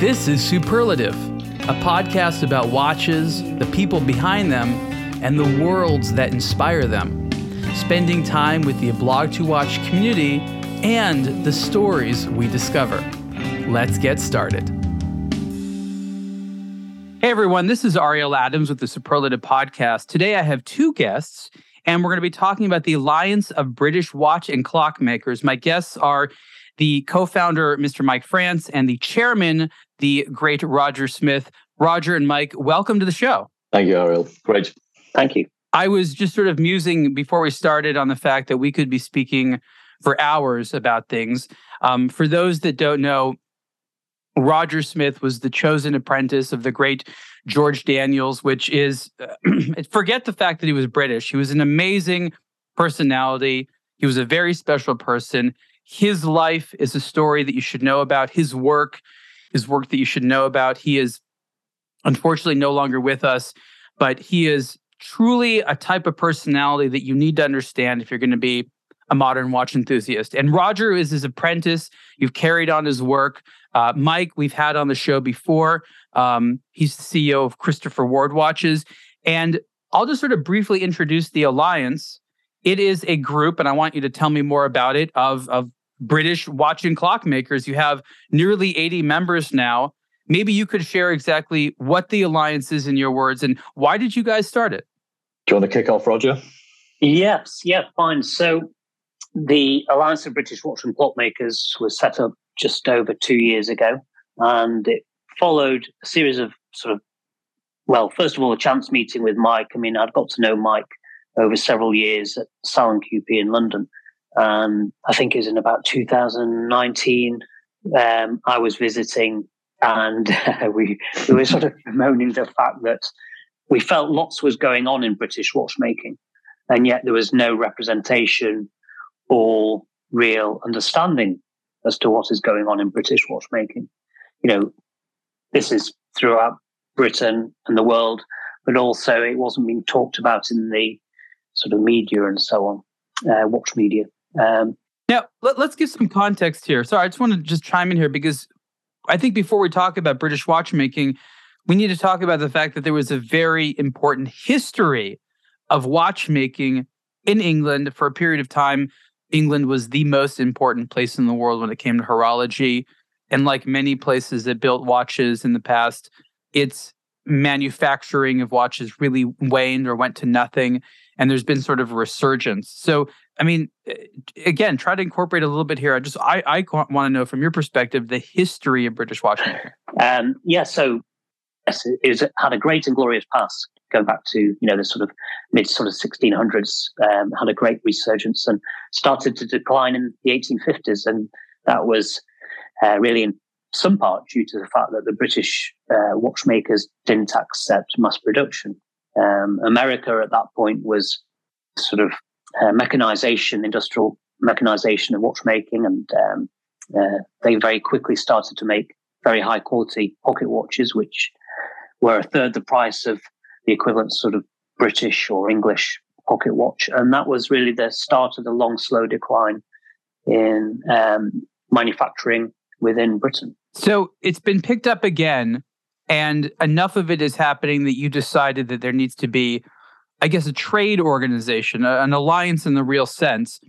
This is Superlative, a podcast about watches, the people behind them, and the worlds that inspire them. Spending time with the Blog to Watch community and the stories we discover. Let's get started. Hey everyone, this is Ariel Adams with the Superlative Podcast. Today I have two guests, and we're going to be talking about the Alliance of British Watch and Clock Makers. My guests are the co founder, Mr. Mike France, and the chairman, the great Roger Smith. Roger and Mike, welcome to the show. Thank you, Ariel. Great. Thank you. I was just sort of musing before we started on the fact that we could be speaking for hours about things. Um, for those that don't know, Roger Smith was the chosen apprentice of the great George Daniels, which is forget the fact that he was British. He was an amazing personality. He was a very special person. His life is a story that you should know about. His work is work that you should know about. He is unfortunately no longer with us, but he is truly a type of personality that you need to understand if you're going to be a modern watch enthusiast. And Roger is his apprentice. You've carried on his work. Uh, Mike, we've had on the show before. Um, he's the CEO of Christopher Ward Watches. And I'll just sort of briefly introduce the Alliance. It is a group, and I want you to tell me more about it, of, of British watch and clock makers. You have nearly 80 members now. Maybe you could share exactly what the Alliance is in your words and why did you guys start it? Do you want to kick off, Roger? Yes, yeah, fine. So the Alliance of British Watch and Clock Makers was set up just over two years ago, and it followed a series of sort of, well, first of all, a chance meeting with Mike. I mean, I'd got to know Mike over several years at Salon QP in London. And I think it was in about 2019. Um, I was visiting, and uh, we we were sort of bemoaning the fact that we felt lots was going on in British watchmaking, and yet there was no representation or real understanding as to what is going on in British watchmaking. You know, this is throughout Britain and the world, but also it wasn't being talked about in the sort of media and so on, uh, watch media. Um, now, let, us give some context here. Sorry, I just want to just chime in here because I think before we talk about British watchmaking, we need to talk about the fact that there was a very important history of watchmaking in England for a period of time. England was the most important place in the world when it came to horology. And like many places that built watches in the past, its manufacturing of watches really waned or went to nothing. And there's been sort of a resurgence. So I mean, eh, again, try to incorporate a little bit here. I just I I want to know from your perspective the history of British watchmaking. Um, yeah, so yes, it had a great and glorious past going back to you know the sort of mid sort of 1600s. Um, had a great resurgence and started to decline in the 1850s, and that was uh, really in some part due to the fact that the British uh, watchmakers didn't accept mass production. Um, America at that point was sort of uh, mechanization, industrial mechanization of watchmaking, and um, uh, they very quickly started to make very high quality pocket watches, which were a third the price of the equivalent sort of British or English pocket watch. And that was really the start of the long, slow decline in um, manufacturing within Britain. So it's been picked up again, and enough of it is happening that you decided that there needs to be I guess, a trade organization, an alliance in the real sense.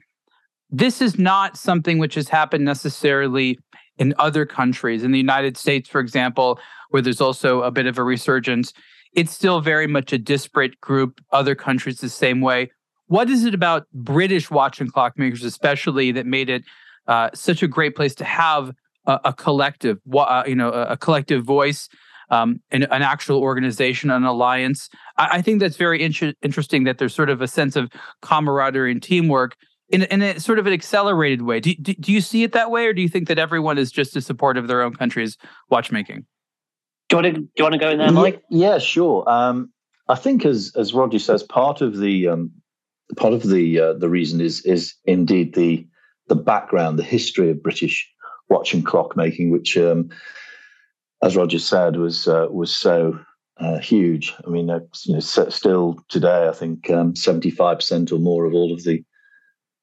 This is not something which has happened necessarily in other countries. In the United States, for example, where there's also a bit of a resurgence, it's still very much a disparate group. Other countries the same way. What is it about British watch and clockmakers, especially, that made it uh, such a great place to have a, a collective, uh, you know, a, a collective voice um, an, an, actual organization, an alliance. I, I think that's very inter- interesting that there's sort of a sense of camaraderie and teamwork in, in a sort of an accelerated way. Do, do, do, you see it that way, or do you think that everyone is just as supportive of their own country's watchmaking? Do you want to, do you want to go in there, Mike? Yeah, sure. Um, I think, as as Roger says, part of the um, part of the uh, the reason is is indeed the the background, the history of British watch and clock making, which um, as Roger said, was uh, was so uh, huge. I mean, uh, you know, still today, I think um, seventy five percent or more of all of the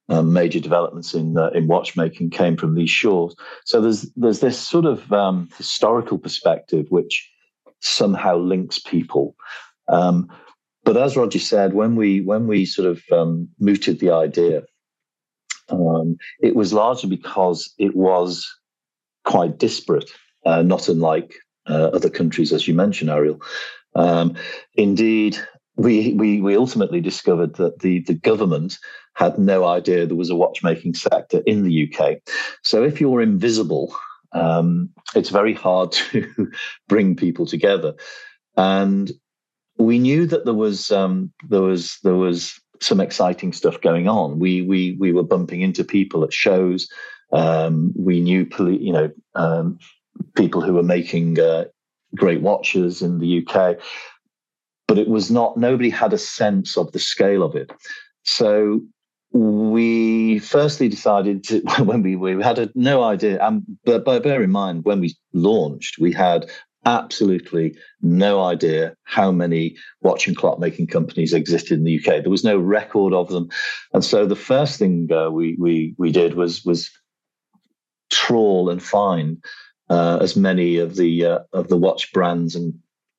um, major developments in uh, in watchmaking came from these shores. So there's there's this sort of um, historical perspective which somehow links people. Um, but as Roger said, when we when we sort of um, mooted the idea, um, it was largely because it was quite disparate, uh, not unlike uh, other countries, as you mentioned, Ariel. Um, indeed, we, we, we ultimately discovered that the, the government had no idea there was a watchmaking sector in the UK. So if you're invisible, um, it's very hard to bring people together. And we knew that there was um, there was there was some exciting stuff going on. We we we were bumping into people at shows. Um, we knew you know um, people who were making uh, great watches in the UK, but it was not, nobody had a sense of the scale of it. So we firstly decided to, when we, we had a, no idea, and but, but bear in mind, when we launched, we had absolutely no idea how many watch and clock making companies existed in the UK. There was no record of them, and so the first thing uh, we we we did was was trawl and find uh, as many of the uh, of the watch brands and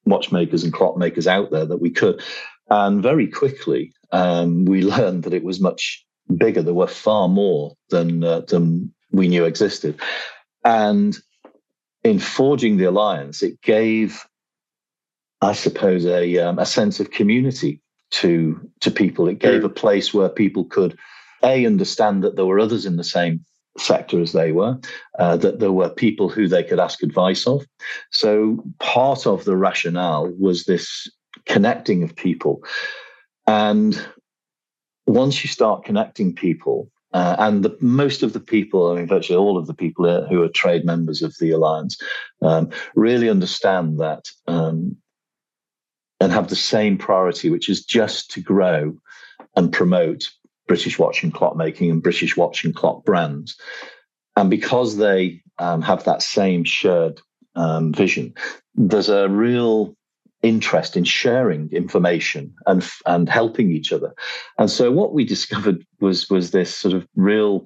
watchmakers and clockmakers out there that we could. And very quickly, um, we learned that it was much bigger. There were far more than uh, than we knew existed. And in forging the alliance, it gave, I suppose, a um, a sense of community to to people. It gave mm. a place where people could a understand that there were others in the same sector as they were, uh, that there were people who they could ask advice of. So part of the rationale was this connecting of people. And once you start connecting people, uh, and the, most of the people, I mean, virtually all of the people who are trade members of the alliance, um, really understand that um, and have the same priority, which is just to grow and promote British watch and clock making and British watch and clock brands. And because they um, have that same shared um, vision, there's a real interest in sharing information and and helping each other. And so what we discovered was was this sort of real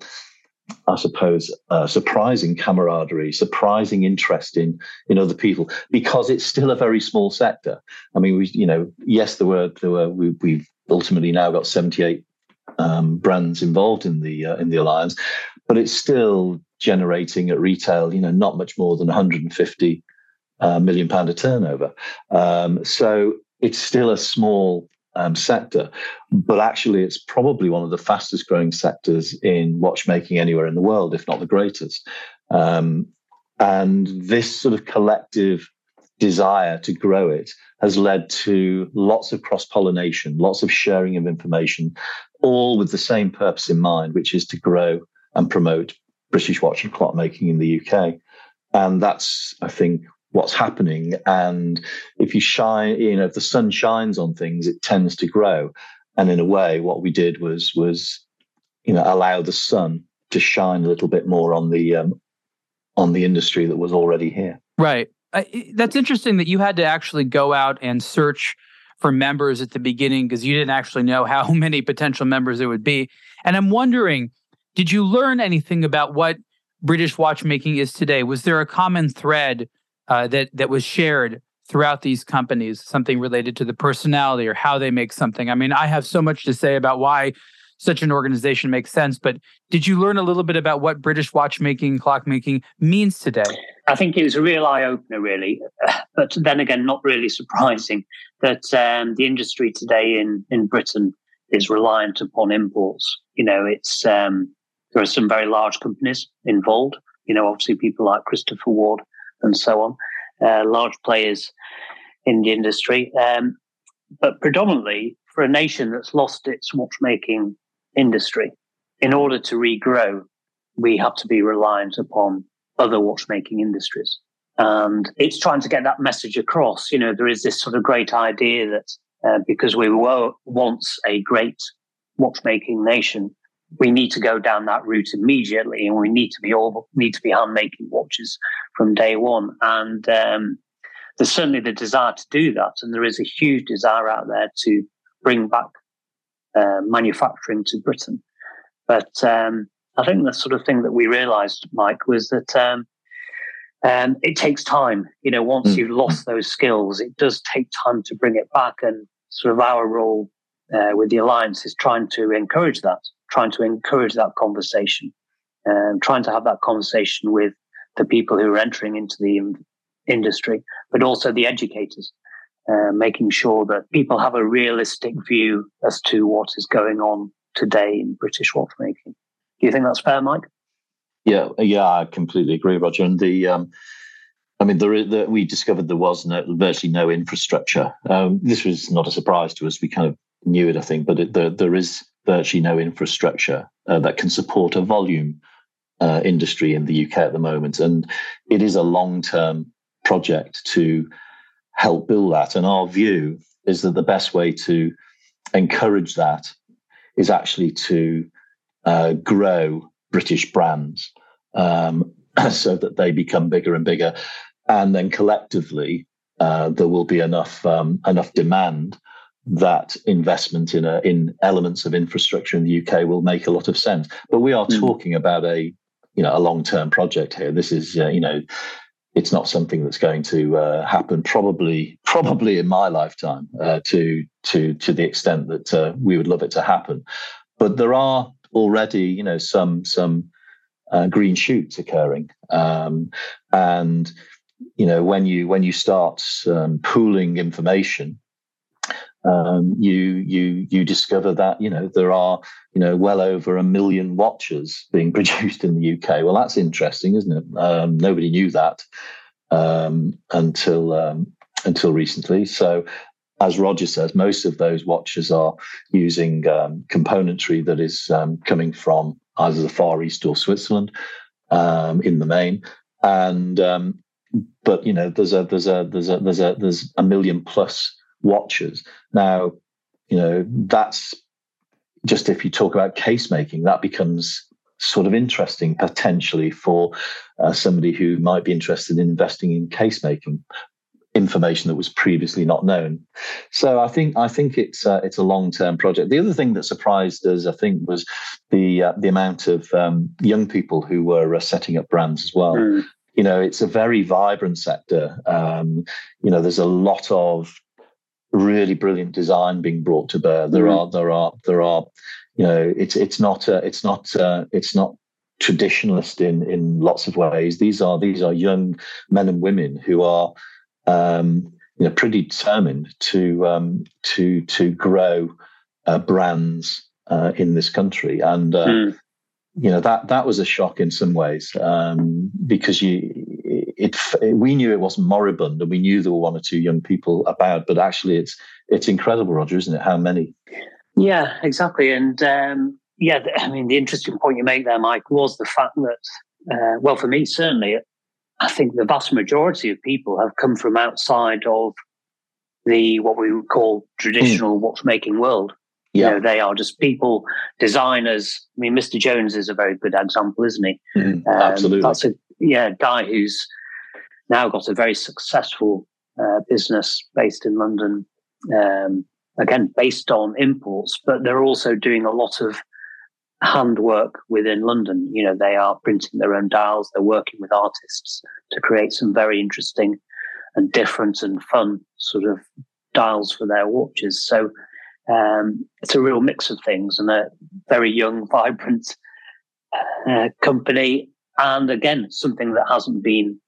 I suppose, uh, surprising camaraderie, surprising interest in in other people, because it's still a very small sector. I mean, we, you know, yes, there were there were we, we've ultimately now got seventy eight um, brands involved in the uh, in the alliance, but it's still generating at retail, you know, not much more than 150 uh, million pound of turnover. Um, so it's still a small um, sector, but actually it's probably one of the fastest growing sectors in watchmaking anywhere in the world, if not the greatest. Um, and this sort of collective desire to grow it has led to lots of cross pollination, lots of sharing of information, all with the same purpose in mind, which is to grow and promote British watch and clock making in the UK. And that's, I think, what's happening. And if you shine, you know, if the sun shines on things, it tends to grow. And in a way, what we did was was, you know, allow the sun to shine a little bit more on the um, on the industry that was already here. Right. That's interesting that you had to actually go out and search for members at the beginning because you didn't actually know how many potential members there would be. And I'm wondering, did you learn anything about what British watchmaking is today? Was there a common thread uh, that that was shared throughout these companies? Something related to the personality or how they make something? I mean, I have so much to say about why such an organization makes sense. But did you learn a little bit about what British watchmaking, clockmaking means today? I think it was a real eye opener, really. But then again, not really surprising that um, the industry today in, in Britain is reliant upon imports. You know, it's um, there are some very large companies involved. You know, obviously people like Christopher Ward and so on, uh, large players in the industry. Um, but predominantly for a nation that's lost its watchmaking industry. In order to regrow, we have to be reliant upon other watchmaking industries. And it's trying to get that message across. You know, there is this sort of great idea that uh, because we were once a great watchmaking nation, we need to go down that route immediately, and we need to be all need to be hand making watches from day one. And um, there's certainly the desire to do that, and there is a huge desire out there to bring back uh, manufacturing to Britain. But um, I think the sort of thing that we realised, Mike, was that um, um, it takes time. You know, once mm. you've lost those skills, it does take time to bring it back. And sort of our role uh, with the alliance is trying to encourage that, trying to encourage that conversation, um, trying to have that conversation with the people who are entering into the in- industry, but also the educators, uh, making sure that people have a realistic view as to what is going on today in British watchmaking. Do you think that's fair, Mike? Yeah, yeah, I completely agree, Roger. And the, um, I mean, there, the, we discovered there was no, virtually no infrastructure. Um, this was not a surprise to us. We kind of knew it, I think, but it, there, there is virtually no infrastructure uh, that can support a volume uh, industry in the UK at the moment. And it is a long term project to help build that. And our view is that the best way to encourage that is actually to uh, grow British brands um, so that they become bigger and bigger. And then collectively, uh, there will be enough um, enough demand that investment in a, in elements of infrastructure in the UK will make a lot of sense. But we are mm. talking about a you know a long term project here. This is uh, you know it's not something that's going to uh, happen probably probably in my lifetime uh, to to to the extent that uh, we would love it to happen. But there are already you know some some uh, green shoots occurring, um, and you know when you when you start um, pooling information um, you you you discover that you know there are you know well over a million watches being produced in the UK. Well, that's interesting, isn't it? Um, nobody knew that um, until um, until recently. So, as Roger says, most of those watches are using um, componentry that is um, coming from either the Far East or Switzerland in the main, and but you know there's a there's a there's a there's a there's a million plus watches. Now, you know, that's just if you talk about case making, that becomes sort of interesting potentially for uh, somebody who might be interested in investing in case making information that was previously not known. So I think I think it's uh, it's a long term project. The other thing that surprised us, I think, was the uh, the amount of um, young people who were uh, setting up brands as well. Mm. You know, it's a very vibrant sector. Um, you know, there's a lot of really brilliant design being brought to bear. There mm-hmm. are there are there are you know it's it's not uh, it's not uh, it's not traditionalist in in lots of ways. These are these are young men and women who are um, you know pretty determined to um, to to grow uh, brands uh, in this country and. Mm. You know that that was a shock in some ways um, because you it, we knew it wasn't moribund, and we knew there were one or two young people about. But actually, it's it's incredible, Roger, isn't it? How many? Yeah, exactly. And um, yeah, I mean, the interesting point you make there, Mike, was the fact that, uh, well, for me certainly, I think the vast majority of people have come from outside of the what we would call traditional mm. watchmaking world. Yeah. You know, they are just people, designers. I mean, Mr. Jones is a very good example, isn't he? Mm, um, absolutely. That's a yeah guy who's now got a very successful uh, business based in London, um, again, based on imports, but they're also doing a lot of handwork within London. You know, they are printing their own dials, they're working with artists to create some very interesting and different and fun sort of dials for their watches. So um, it's a real mix of things and a very young, vibrant uh, company. And again, something that hasn't been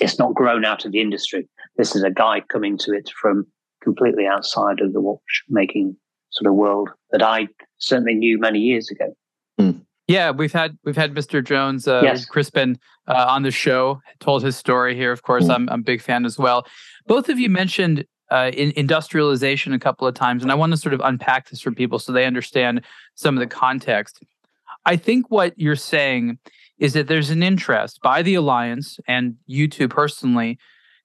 it's not grown out of the industry. This is a guy coming to it from completely outside of the watchmaking sort of world that I certainly knew many years ago. Mm. Yeah, we've had we've had Mr. Jones, uh, yes. Crispin, uh, on the show. Told his story here. Of course, mm. I'm I'm a big fan as well. Both of you mentioned uh, in industrialization a couple of times, and I want to sort of unpack this for people so they understand some of the context. I think what you're saying is that there's an interest by the alliance and you two personally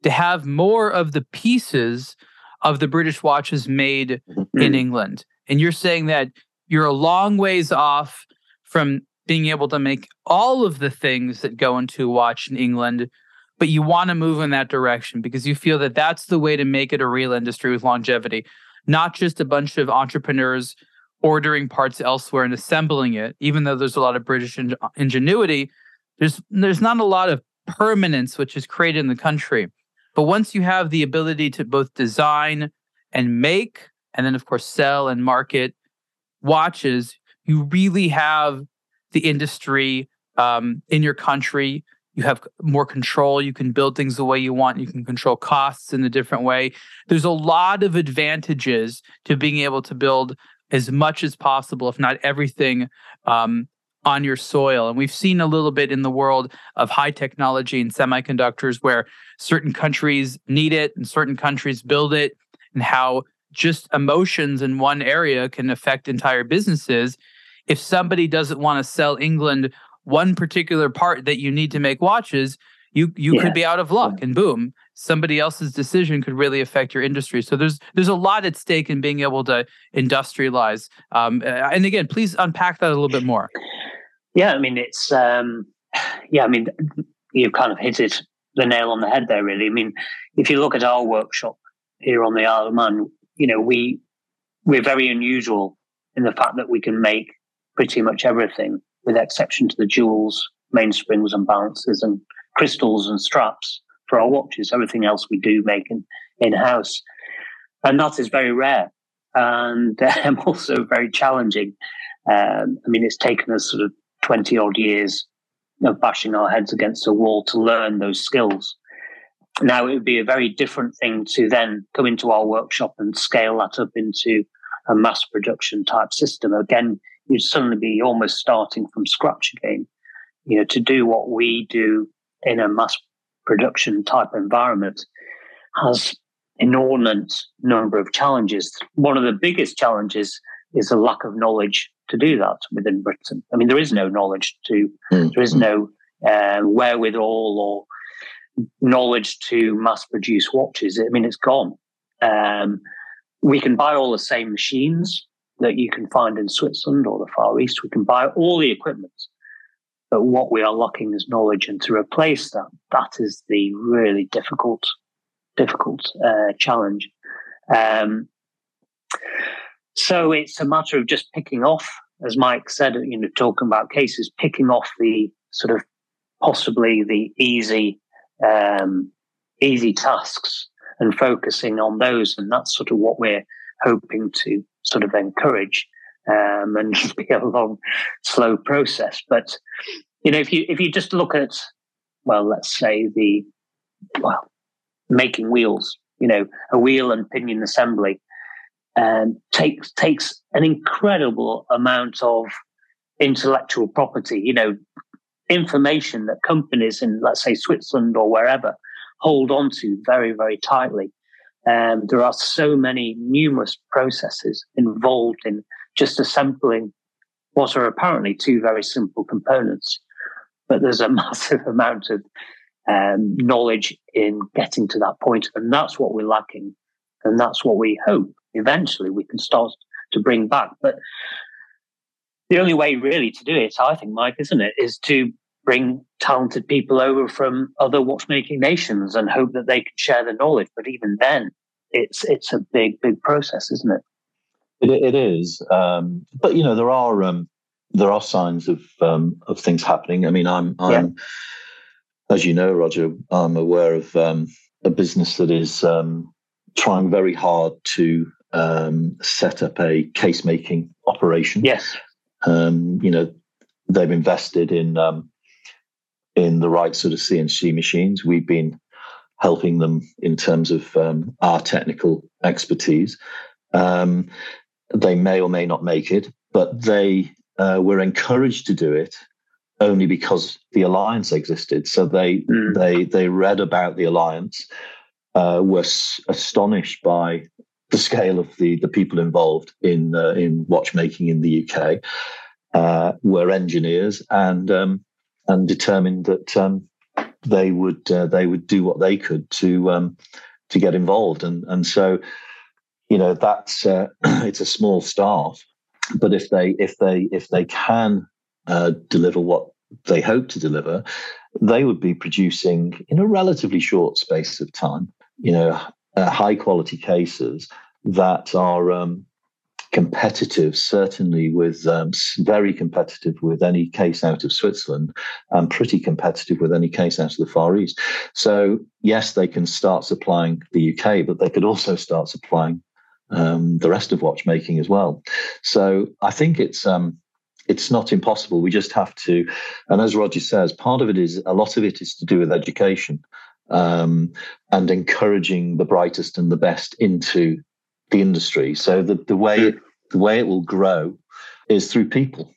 to have more of the pieces of the British watches made mm-hmm. in England. And you're saying that you're a long ways off from being able to make all of the things that go into a watch in England, but you want to move in that direction because you feel that that's the way to make it a real industry with longevity, not just a bunch of entrepreneurs ordering parts elsewhere and assembling it, even though there's a lot of British in- ingenuity, there's there's not a lot of permanence which is created in the country. But once you have the ability to both design and make, and then of course sell and market watches, you really have the industry um, in your country. You have more control. You can build things the way you want. You can control costs in a different way. There's a lot of advantages to being able to build as much as possible, if not everything, um, on your soil. And we've seen a little bit in the world of high technology and semiconductors where certain countries need it and certain countries build it, and how just emotions in one area can affect entire businesses. If somebody doesn't want to sell England one particular part that you need to make watches, you you yeah. could be out of luck and boom somebody else's decision could really affect your industry so there's there's a lot at stake in being able to industrialize um, and again please unpack that a little bit more yeah i mean it's um, yeah i mean you've kind of hit it the nail on the head there really i mean if you look at our workshop here on the isle of man you know we we're very unusual in the fact that we can make pretty much everything with exception to the jewels mainsprings and balances and crystals and straps for our watches. Everything else we do make in, in-house. And that is very rare and um, also very challenging. Um, I mean, it's taken us sort of 20 odd years of bashing our heads against a wall to learn those skills. Now, it would be a very different thing to then come into our workshop and scale that up into a mass production type system. Again, you'd suddenly be almost starting from scratch again. You know, to do what we do in a mass production type environment has inordinate number of challenges. One of the biggest challenges is a lack of knowledge to do that within Britain. I mean, there is no knowledge to, mm-hmm. there is no uh, wherewithal or knowledge to mass produce watches. I mean, it's gone. Um, we can buy all the same machines that you can find in Switzerland or the Far East. We can buy all the equipment. But what we are lacking is knowledge, and to replace that, that is the really difficult, difficult uh, challenge. Um, so it's a matter of just picking off, as Mike said, you know, talking about cases, picking off the sort of possibly the easy, um, easy tasks and focusing on those, and that's sort of what we're hoping to sort of encourage um, and be a long, slow process. But you know, if you if you just look at, well, let's say the well, making wheels, you know, a wheel and pinion assembly, um, takes takes an incredible amount of intellectual property. You know, information that companies in, let's say, Switzerland or wherever hold on to very, very tightly. Um, there are so many numerous processes involved in just assembling what are apparently two very simple components. But there's a massive amount of um, knowledge in getting to that point, and that's what we're lacking, and that's what we hope eventually we can start to bring back. But the only way really to do it, I think, Mike, isn't it, is to bring talented people over from other watchmaking nations and hope that they can share the knowledge. But even then, it's it's a big, big process, isn't it? It, it is, um, but you know there are um, there are signs of um, of things happening. I mean, I'm I'm yeah. as you know, Roger, I'm aware of um, a business that is um, trying very hard to um, set up a case making operation. Yes, you know they've invested in in the right sort of CNC machines. We've been helping them in terms of um, our technical expertise. Um, they may or may not make it, but they uh, were encouraged to do it only because the alliance existed. So they mm. they they read about the alliance, uh, were s- astonished by the scale of the the people involved in uh, in watchmaking in the UK. Uh, were engineers and um, and determined that um, they would uh, they would do what they could to um, to get involved, and and so you know that's uh, it's a small staff, but if they if they if they can uh, deliver what they hope to deliver, they would be producing in a relatively short space of time, you know, uh, high quality cases that are um, competitive, certainly with um, very competitive with any case out of Switzerland, and pretty competitive with any case out of the Far East. So yes, they can start supplying the UK, but they could also start supplying um, the rest of watchmaking as well. So I think it's um, it's not impossible. We just have to, and as Roger says, part of it is a lot of it is to do with education um, and encouraging the brightest and the best into the industry. So the, the way it, the way it will grow is through people.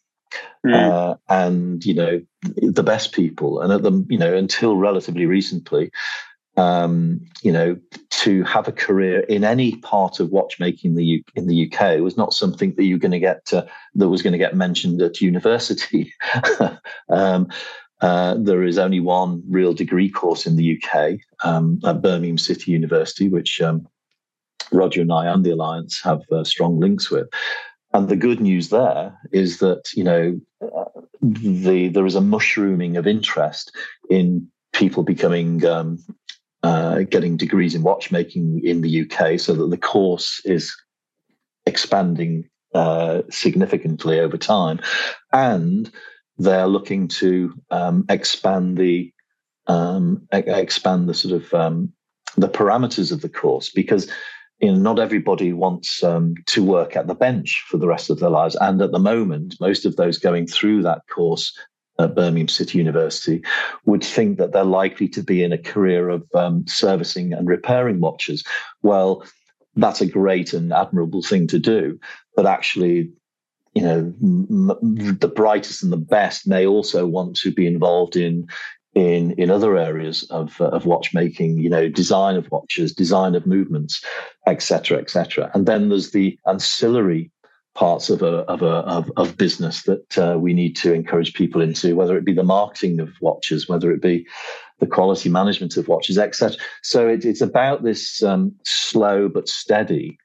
Mm. Uh, and you know the best people, and at the you know until relatively recently, um, you know, to have a career in any part of watchmaking in the U- in the UK was not something that you're going to get that was going to get mentioned at university. um, uh, there is only one real degree course in the UK um, at Birmingham City University, which um, Roger and I and the Alliance have uh, strong links with. And the good news there is that you know the there is a mushrooming of interest in people becoming um, uh, getting degrees in watchmaking in the UK, so that the course is expanding uh, significantly over time, and they're looking to um, expand the um, expand the sort of um, the parameters of the course because you know, not everybody wants um, to work at the bench for the rest of their lives. And at the moment, most of those going through that course at Birmingham City University would think that they're likely to be in a career of um, servicing and repairing watches. Well, that's a great and admirable thing to do, but actually, you know, m- the brightest and the best may also want to be involved in in in other areas of uh, of watchmaking you know design of watches design of movements etc etc and then there's the ancillary parts of a of a of, of business that uh, we need to encourage people into whether it be the marketing of watches whether it be the quality management of watches etc so it, it's about this um, slow but steady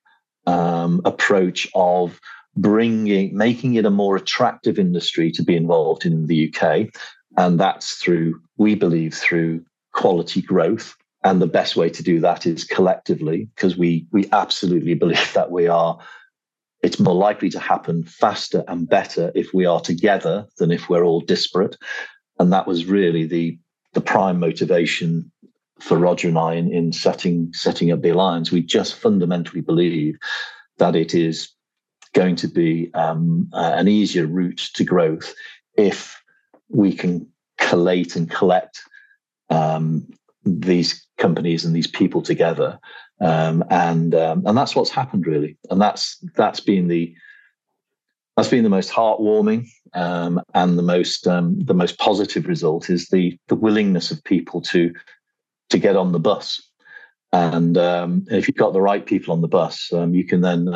um, approach of bringing making it a more attractive industry to be involved in the UK and that's through, we believe, through quality growth. And the best way to do that is collectively, because we we absolutely believe that we are. It's more likely to happen faster and better if we are together than if we're all disparate. And that was really the the prime motivation for Roger and I in, in setting setting up the alliance. We just fundamentally believe that it is going to be um, uh, an easier route to growth if we can collate and collect um, these companies and these people together, um, and um, and that's what's happened really, and that's that's been the that's been the most heartwarming um, and the most um, the most positive result is the the willingness of people to to get on the bus, and um, if you've got the right people on the bus, you can then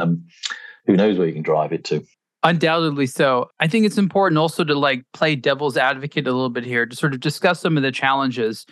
who knows where you can drive it to. Undoubtedly so. I think it's important also to like play devil's advocate a little bit here to sort of discuss some of the challenges.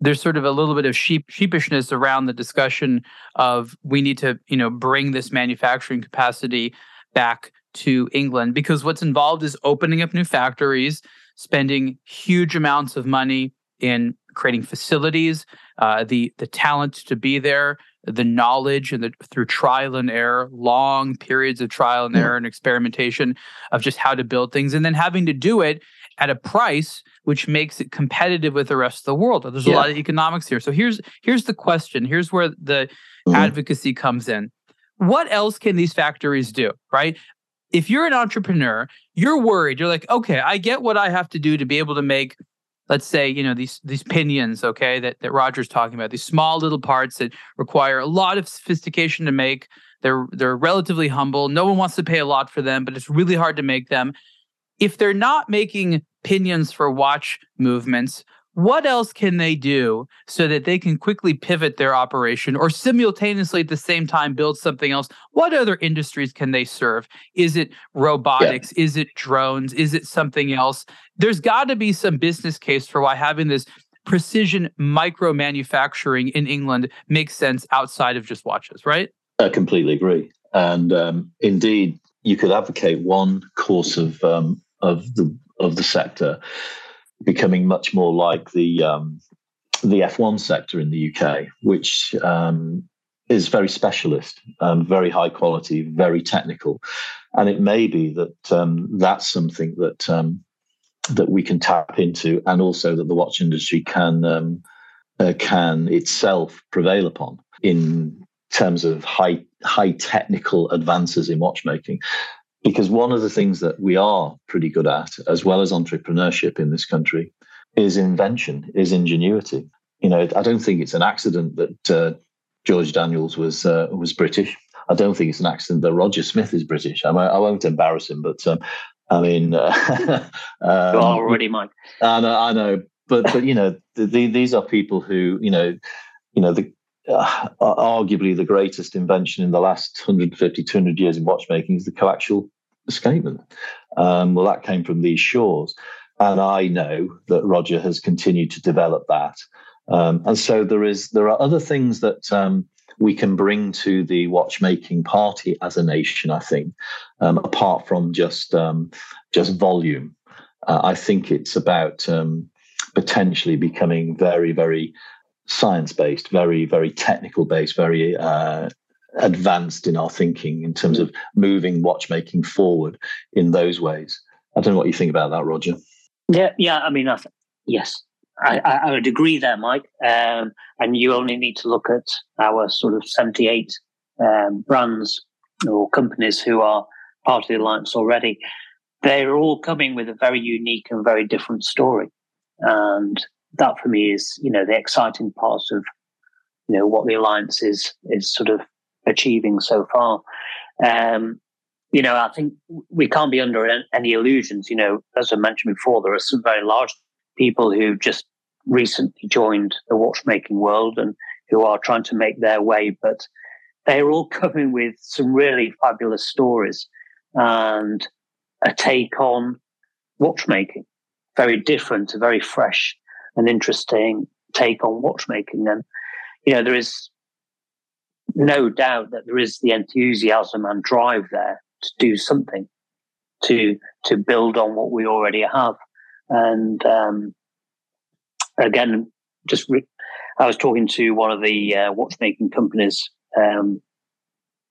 There's sort of a little bit of sheep sheepishness around the discussion of we need to, you know, bring this manufacturing capacity back to England because what's involved is opening up new factories, spending huge amounts of money in creating facilities, uh, the the talent to be there, the knowledge and the through trial and error, long periods of trial and error and experimentation of just how to build things, and then having to do it at a price which makes it competitive with the rest of the world. There's a yeah. lot of economics here. So here's here's the question. Here's where the mm-hmm. advocacy comes in. What else can these factories do, right? If you're an entrepreneur, you're worried. You're like, okay, I get what I have to do to be able to make let's say you know these these pinions okay that that roger's talking about these small little parts that require a lot of sophistication to make. They're they're relatively humble. No one wants to pay a lot for them but it's really hard to make them. If they're not making pinions for watch movements what else can they do so that they can quickly pivot their operation or simultaneously at the same time build something else? What other industries can they serve? Is it robotics? Yeah. Is it drones? Is it something else? There's got to be some business case for why having this precision micro manufacturing in England makes sense outside of just watches, right? I completely agree. And um, indeed, you could advocate one course of um, of the of the sector becoming much more like the um, the F1 sector in the UK, which um, is very specialist, um, very high quality, very technical, and it may be that um, that's something that um, that we can tap into, and also that the watch industry can um, uh, can itself prevail upon in terms of high high technical advances in watchmaking. Because one of the things that we are pretty good at, as well as entrepreneurship in this country, is invention, is ingenuity. You know, I don't think it's an accident that uh, George Daniels was uh, was British. I don't think it's an accident that Roger Smith is British. I, I won't embarrass him, but um, I mean, uh, um, already, Mike. I know, I know, but but you know, the, the, these are people who you know, you know, the uh, arguably the greatest invention in the last 150, 200 years in watchmaking is the coaxial escapement. Um, well, that came from these shores. And I know that Roger has continued to develop that. Um, and so there is there are other things that um, we can bring to the watchmaking party as a nation. I think, um, apart from just um, just volume, uh, I think it's about um, potentially becoming very very science based, very very technical based, very uh, advanced in our thinking in terms of moving watchmaking forward in those ways. I don't know what you think about that, Roger. Yeah, yeah. I mean, I th- yes, I, I, would agree there, Mike. Um, and you only need to look at our sort of 78 um, brands or companies who are part of the alliance already. They're all coming with a very unique and very different story. And that for me is, you know, the exciting part of, you know, what the alliance is, is sort of achieving so far. Um, you know, I think we can't be under any illusions. You know, as I mentioned before, there are some very large people who just recently joined the watchmaking world and who are trying to make their way, but they're all coming with some really fabulous stories and a take on watchmaking. Very different, a very fresh and interesting take on watchmaking. And, you know, there is no doubt that there is the enthusiasm and drive there to do something to to build on what we already have. And um, again, just re- I was talking to one of the uh, watchmaking companies um,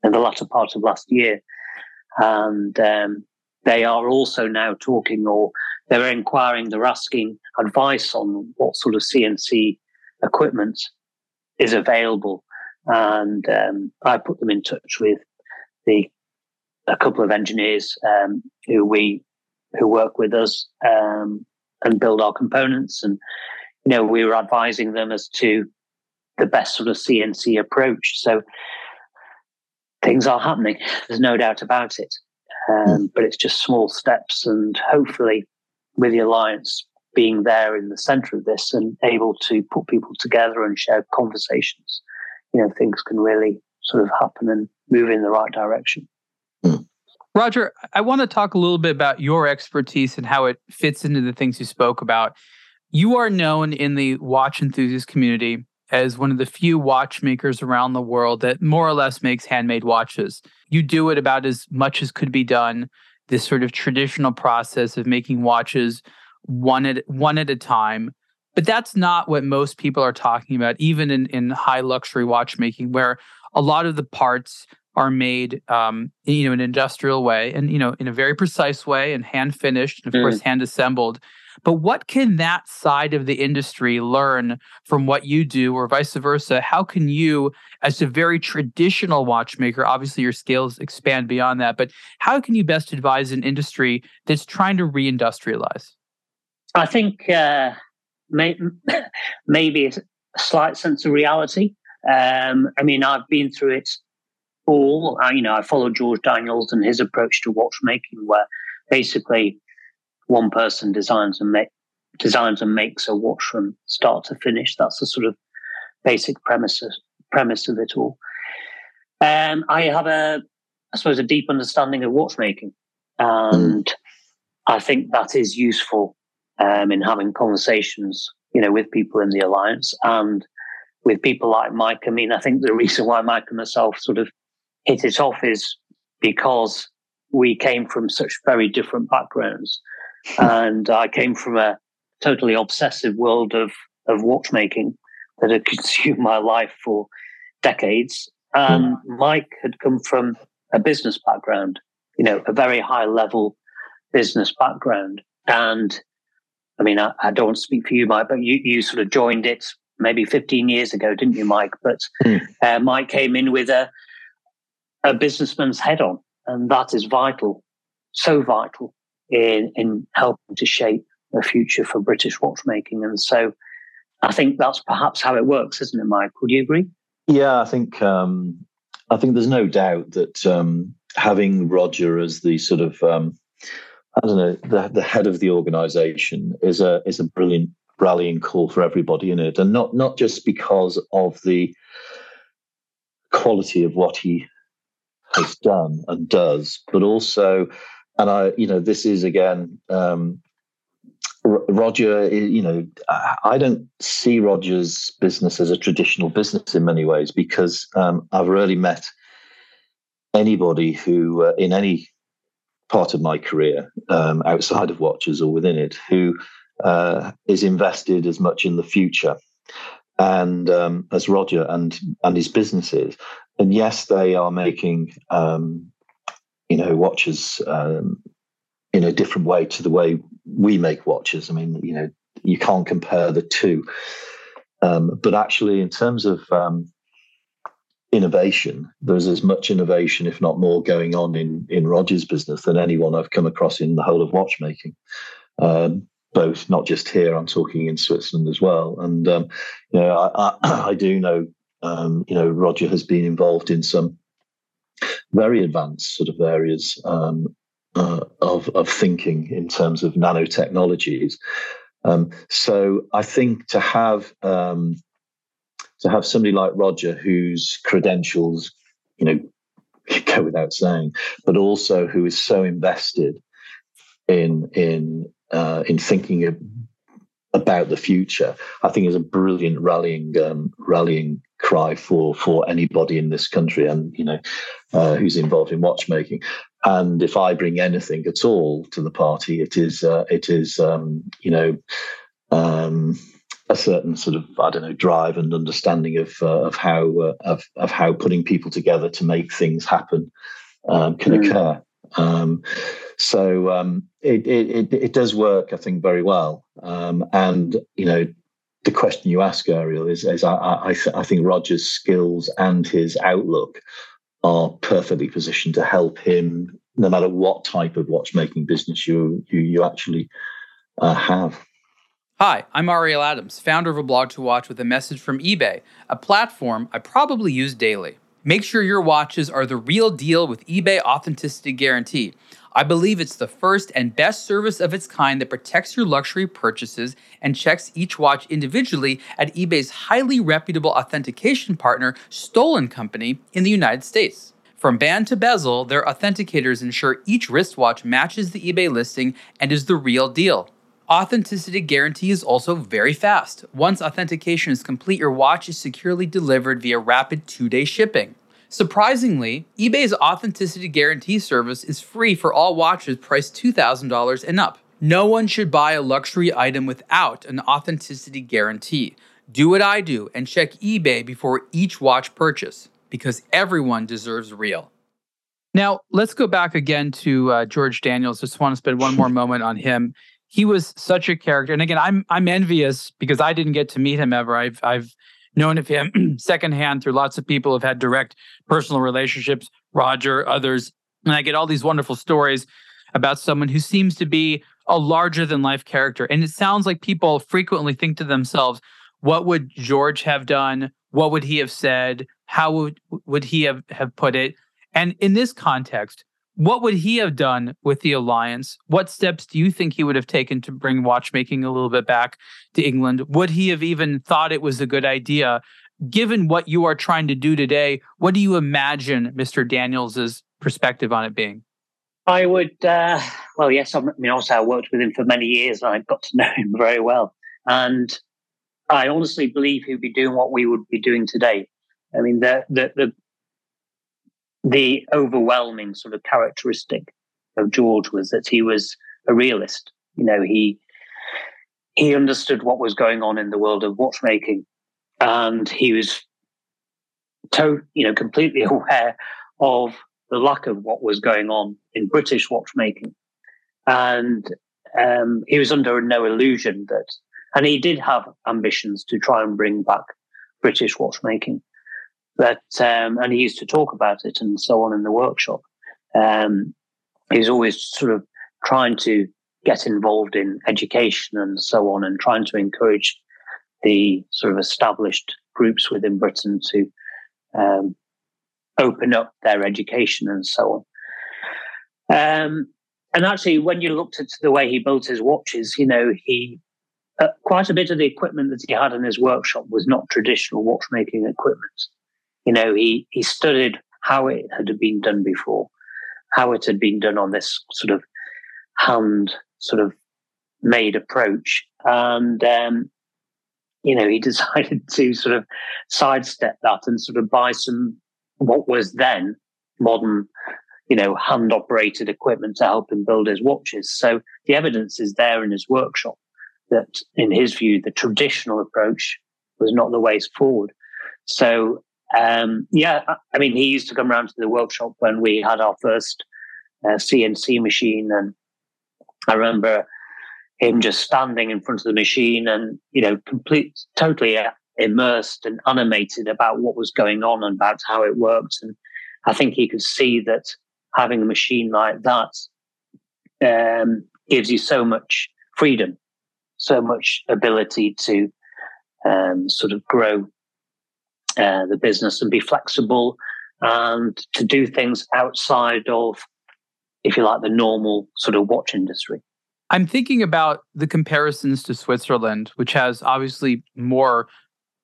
in the latter part of last year, and um, they are also now talking, or they're inquiring, they're asking advice on what sort of CNC equipment is available, and um, I put them in touch with the a couple of engineers um, who we who work with us um, and build our components, and you know we were advising them as to the best sort of CNC approach. So things are happening. There's no doubt about it, um, but it's just small steps, and hopefully, with the alliance being there in the center of this and able to put people together and share conversations, you know, things can really sort of happen and move in the right direction. Hmm. Roger, I want to talk a little bit about your expertise and how it fits into the things you spoke about. You are known in the watch enthusiast community as one of the few watchmakers around the world that more or less makes handmade watches. You do it about as much as could be done, this sort of traditional process of making watches one at one at a time. But that's not what most people are talking about, even in, in high luxury watchmaking, where a lot of the parts are made um, you know in an industrial way and you know in a very precise way and hand finished and of mm. course hand assembled but what can that side of the industry learn from what you do or vice versa? How can you as a very traditional watchmaker obviously your skills expand beyond that but how can you best advise an industry that's trying to reindustrialize? I think uh, may, maybe a slight sense of reality. Um, i mean i've been through it all. Uh, you know, I followed George Daniels and his approach to watchmaking, where basically one person designs and make, designs and makes a watch from start to finish. That's the sort of basic premise of, premise of it all. Um, I have a, I suppose, a deep understanding of watchmaking, and mm. I think that is useful um, in having conversations, you know, with people in the alliance and with people like Mike. I mean, I think the reason why Mike and myself sort of hit it off is because we came from such very different backgrounds. And I came from a totally obsessive world of, of watchmaking that had consumed my life for decades. And mm. Mike had come from a business background, you know, a very high level business background. And I mean, I, I don't speak for you, Mike, but you, you sort of joined it maybe 15 years ago, didn't you, Mike? But mm. uh, Mike came in with a, a businessman's head on, and that is vital, so vital in, in helping to shape the future for British watchmaking. And so I think that's perhaps how it works, isn't it, Mike? Would you agree? Yeah, I think um, I think there's no doubt that um, having Roger as the sort of um, I don't know the, the head of the organisation is a is a brilliant rallying call for everybody in it, and not not just because of the quality of what he has done and does, but also, and I, you know, this is again um, Roger, you know, I don't see Roger's business as a traditional business in many ways because um, I've rarely met anybody who, uh, in any part of my career, um, outside of watches or within it, who uh, is invested as much in the future and um, as Roger and and his businesses. And yes, they are making um, you know watches um, in a different way to the way we make watches. I mean, you know, you can't compare the two. Um, but actually, in terms of um, innovation, there's as much innovation, if not more, going on in in Roger's business than anyone I've come across in the whole of watchmaking. Um, both, not just here. I'm talking in Switzerland as well. And um, you know, I, I, I do know, um, you know, Roger has been involved in some very advanced sort of areas um, uh, of of thinking in terms of nanotechnologies. Um, so I think to have um, to have somebody like Roger, whose credentials, you know, go without saying, but also who is so invested in in uh, in thinking of, about the future, I think is a brilliant rallying um, rallying cry for for anybody in this country and you know uh, who's involved in watchmaking. And if I bring anything at all to the party, it is uh, it is um, you know um, a certain sort of I don't know drive and understanding of uh, of how uh, of of how putting people together to make things happen um, can mm. occur. So um, it, it, it does work, I think, very well. Um, and you know, the question you ask, Ariel, is, is I I, I think Roger's skills and his outlook are perfectly positioned to help him, no matter what type of watchmaking business you you, you actually uh, have. Hi, I'm Ariel Adams, founder of a blog to watch with a message from eBay, a platform I probably use daily. Make sure your watches are the real deal with eBay Authenticity Guarantee. I believe it's the first and best service of its kind that protects your luxury purchases and checks each watch individually at eBay's highly reputable authentication partner, Stoll & Company, in the United States. From band to bezel, their authenticators ensure each wristwatch matches the eBay listing and is the real deal. Authenticity guarantee is also very fast. Once authentication is complete, your watch is securely delivered via rapid two day shipping. Surprisingly, eBay's authenticity guarantee service is free for all watches priced $2,000 and up. No one should buy a luxury item without an authenticity guarantee. Do what I do and check eBay before each watch purchase because everyone deserves real. Now, let's go back again to uh, George Daniels. Just want to spend one more moment on him. He was such a character, and again, I'm I'm envious because I didn't get to meet him ever. I've I've known of him secondhand through lots of people who've had direct personal relationships, Roger, others. And I get all these wonderful stories about someone who seems to be a larger than life character. And it sounds like people frequently think to themselves, what would George have done? What would he have said? How would, would he have, have put it? And in this context, what would he have done with the alliance? What steps do you think he would have taken to bring watchmaking a little bit back to England? Would he have even thought it was a good idea? Given what you are trying to do today, what do you imagine Mr. Daniels's perspective on it being? I would, uh, well, yes. I mean, also I worked with him for many years, and I got to know him very well. And I honestly believe he'd be doing what we would be doing today. I mean, the the the, the overwhelming sort of characteristic of George was that he was a realist. You know, he he understood what was going on in the world of watchmaking, and he was to, you know, completely aware of the lack of what was going on in British watchmaking. And um, he was under no illusion that, and he did have ambitions to try and bring back British watchmaking. But, um, and he used to talk about it and so on in the workshop. Um, he's always sort of trying to get involved in education and so on and trying to encourage the sort of established groups within Britain to um, open up their education and so on. Um, and actually, when you looked at the way he built his watches, you know, he uh, quite a bit of the equipment that he had in his workshop was not traditional watchmaking equipment. You know, he he studied how it had been done before, how it had been done on this sort of hand sort of made approach, and um, you know, he decided to sort of sidestep that and sort of buy some what was then modern, you know, hand operated equipment to help him build his watches. So the evidence is there in his workshop that, in his view, the traditional approach was not the way forward. So, um, yeah, I mean, he used to come around to the workshop when we had our first uh, CNC machine. And I remember him just standing in front of the machine and, you know, complete, totally immersed and animated about what was going on and about how it worked. And I think he could see that having a machine like that um, gives you so much freedom, so much ability to um, sort of grow uh, the business and be flexible and to do things outside of, if you like, the normal sort of watch industry. I'm thinking about the comparisons to Switzerland, which has obviously more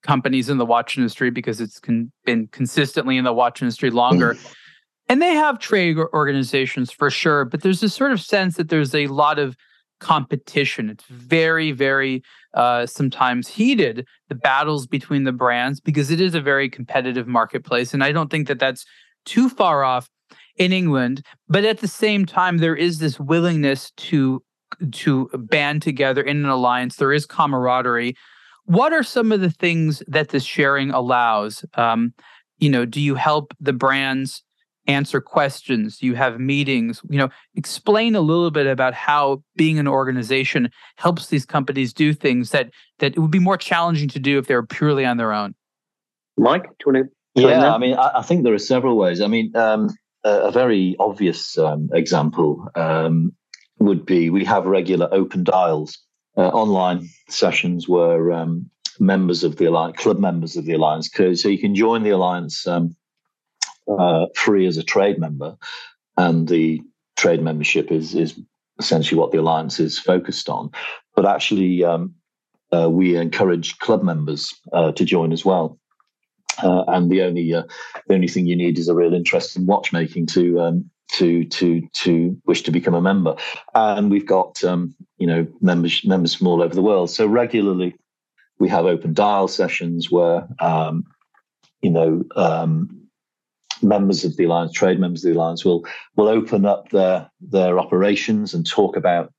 companies in the watch industry because it's con- been consistently in the watch industry longer. Mm. And they have trade organizations for sure, but there's this sort of sense that there's a lot of competition. It's very, very uh, sometimes heated, the battles between the brands, because it is a very competitive marketplace. And I don't think that that's too far off in England. But at the same time, there is this willingness to to band together in an alliance. There is camaraderie. What are some of the things that this sharing allows? Um, you know, do you help the brands answer questions? You have meetings? You know, explain a little bit about how being an organization helps these companies do things that that it would be more challenging to do if they were purely on their own. Mike, do you want to? Yeah, I mean, I, I, think there are several ways. I mean, um, a, a, very obvious um, example um, would be we have regular open dials uh, online sessions where um, members of the alliance, club members of the alliance, so you can join the alliance um, uh, free as a trade member, and the trade membership is is essentially what the alliance is focused on. But actually, um, uh, we encourage club members uh, to join as well. Uh, and the only uh, the only thing you need is a real interest in watchmaking to um, to to to wish to become a member. And we've got um, you know members members from all over the world. So regularly we have open dial sessions where um, you know um, members of the alliance, trade members of the alliance, will will open up their their operations and talk about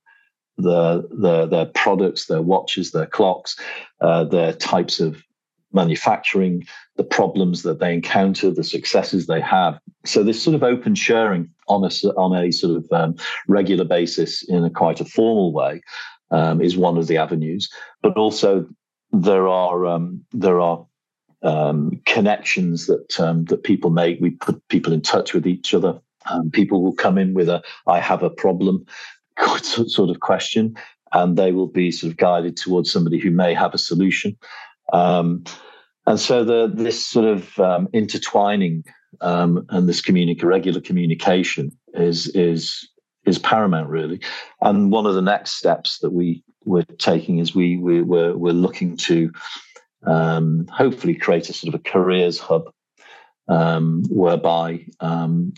the the their products, their watches, their clocks, uh, their types of manufacturing, the problems that they encounter, the successes they have. So this sort of open sharing on a on a sort of um, regular basis in a quite a formal way um, is one of the avenues. But also there are um, there are um, connections that um, that people make. We put people in touch with each other. Um, people will come in with a "I have a problem" sort of question, and they will be sort of guided towards somebody who may have a solution. Um, and so the this sort of um, intertwining um, and this regular communication is is is paramount, really. And one of the next steps that we we're taking is we, we we're we're looking to um, hopefully create a sort of a careers hub um, whereby um,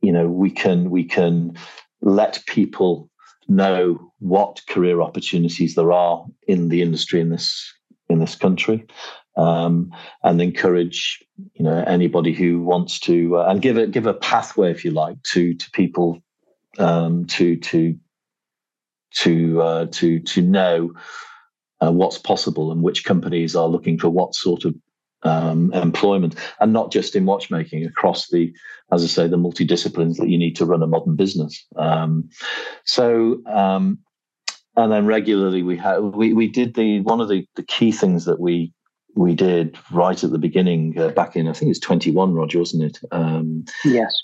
you know we can we can let people know what career opportunities there are in the industry in this in this country um, and encourage you know anybody who wants to uh, and give a give a pathway if you like to to people um, to to to uh, to to know uh, what's possible and which companies are looking for what sort of um, employment, and not just in watchmaking, across the, as I say, the multidisciplines that you need to run a modern business. Um, so, um, and then regularly we had we we did the one of the the key things that we we did right at the beginning uh, back in I think it's 21, Roger, wasn't it? Um, yes.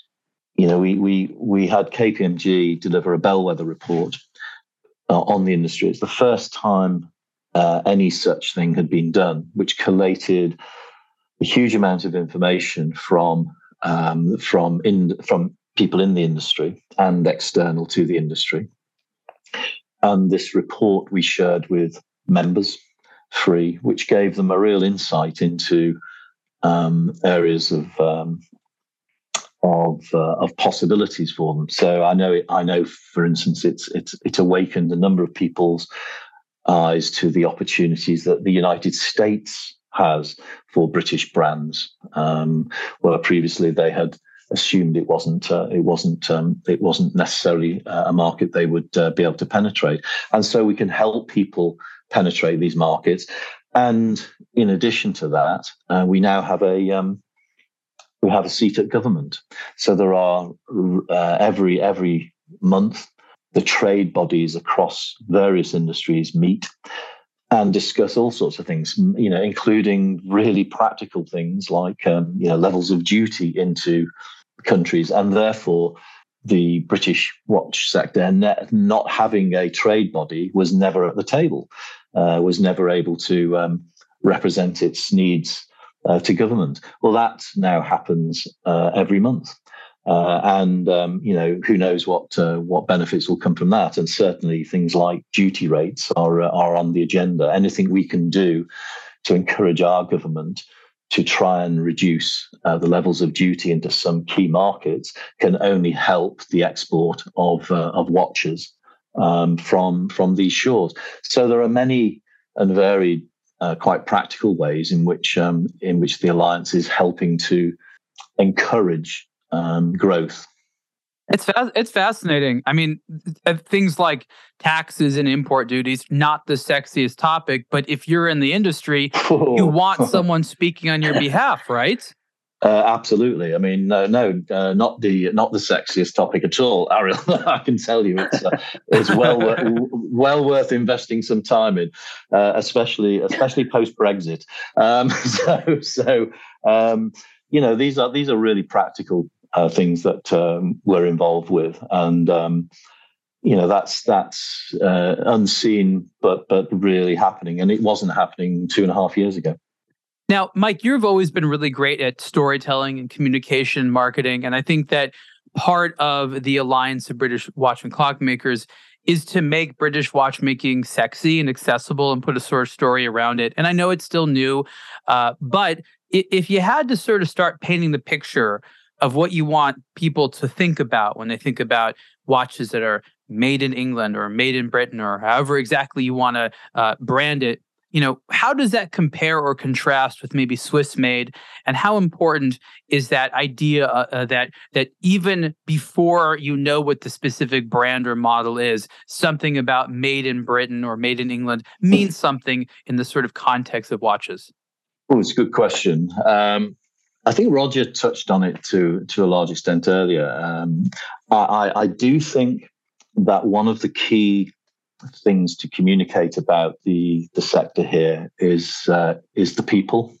You know, we we we had KPMG deliver a bellwether report uh, on the industry. It's the first time uh, any such thing had been done, which collated a huge amount of information from um, from in from people in the industry and external to the industry. And this report we shared with members free, which gave them a real insight into um, areas of um, of uh, of possibilities for them. So I know it, I know, for instance, it's it's it's awakened a number of people's eyes to the opportunities that the United States has for British brands, um, where previously they had assumed it wasn't uh, it wasn't um, it wasn't necessarily uh, a market they would uh, be able to penetrate, and so we can help people penetrate these markets. And in addition to that, uh, we now have a um, we have a seat at government. So there are uh, every every month the trade bodies across various industries meet and discuss all sorts of things, you know, including really practical things like um, you know levels of duty into countries, and therefore the British watch sector not having a trade body was never at the table, uh, was never able to um, represent its needs uh, to government. Well, that now happens uh, every month. Uh, and um, you know who knows what uh, what benefits will come from that, and certainly things like duty rates are uh, are on the agenda. Anything we can do to encourage our government to try and reduce uh, the levels of duty into some key markets can only help the export of uh, of watches um, from from these shores. So there are many and varied, uh, quite practical ways in which um, in which the alliance is helping to encourage um, growth. It's fa- it's fascinating. I mean, things like taxes and import duties, not the sexiest topic, but if you're in the industry, you want someone speaking on your behalf, right? Uh, absolutely. I mean, no, no, uh, not the not the sexiest topic at all, Ariel. I can tell you, it's uh, it's well well worth investing some time in, uh, especially especially post Brexit. Um, so so um, you know these are these are really practical uh, things that um, we're involved with, and um, you know that's that's uh, unseen, but but really happening, and it wasn't happening two and a half years ago. Now, Mike, you've always been really great at storytelling and communication marketing, and I think that part of the Alliance of British Watch and Clockmakers is to make British watchmaking sexy and accessible and put a sort of story around it. And I know it's still new, uh, but if you had to sort of start painting the picture of what you want people to think about when they think about watches that are made in England or made in Britain or however exactly you want to uh, brand it. You know, how does that compare or contrast with maybe Swiss made? And how important is that idea uh, uh, that that even before you know what the specific brand or model is, something about made in Britain or made in England means something in the sort of context of watches? Oh, it's a good question. Um, I think Roger touched on it to to a large extent earlier. Um, I, I, do think that one of the key things to communicate about the the sector here is uh, is the people,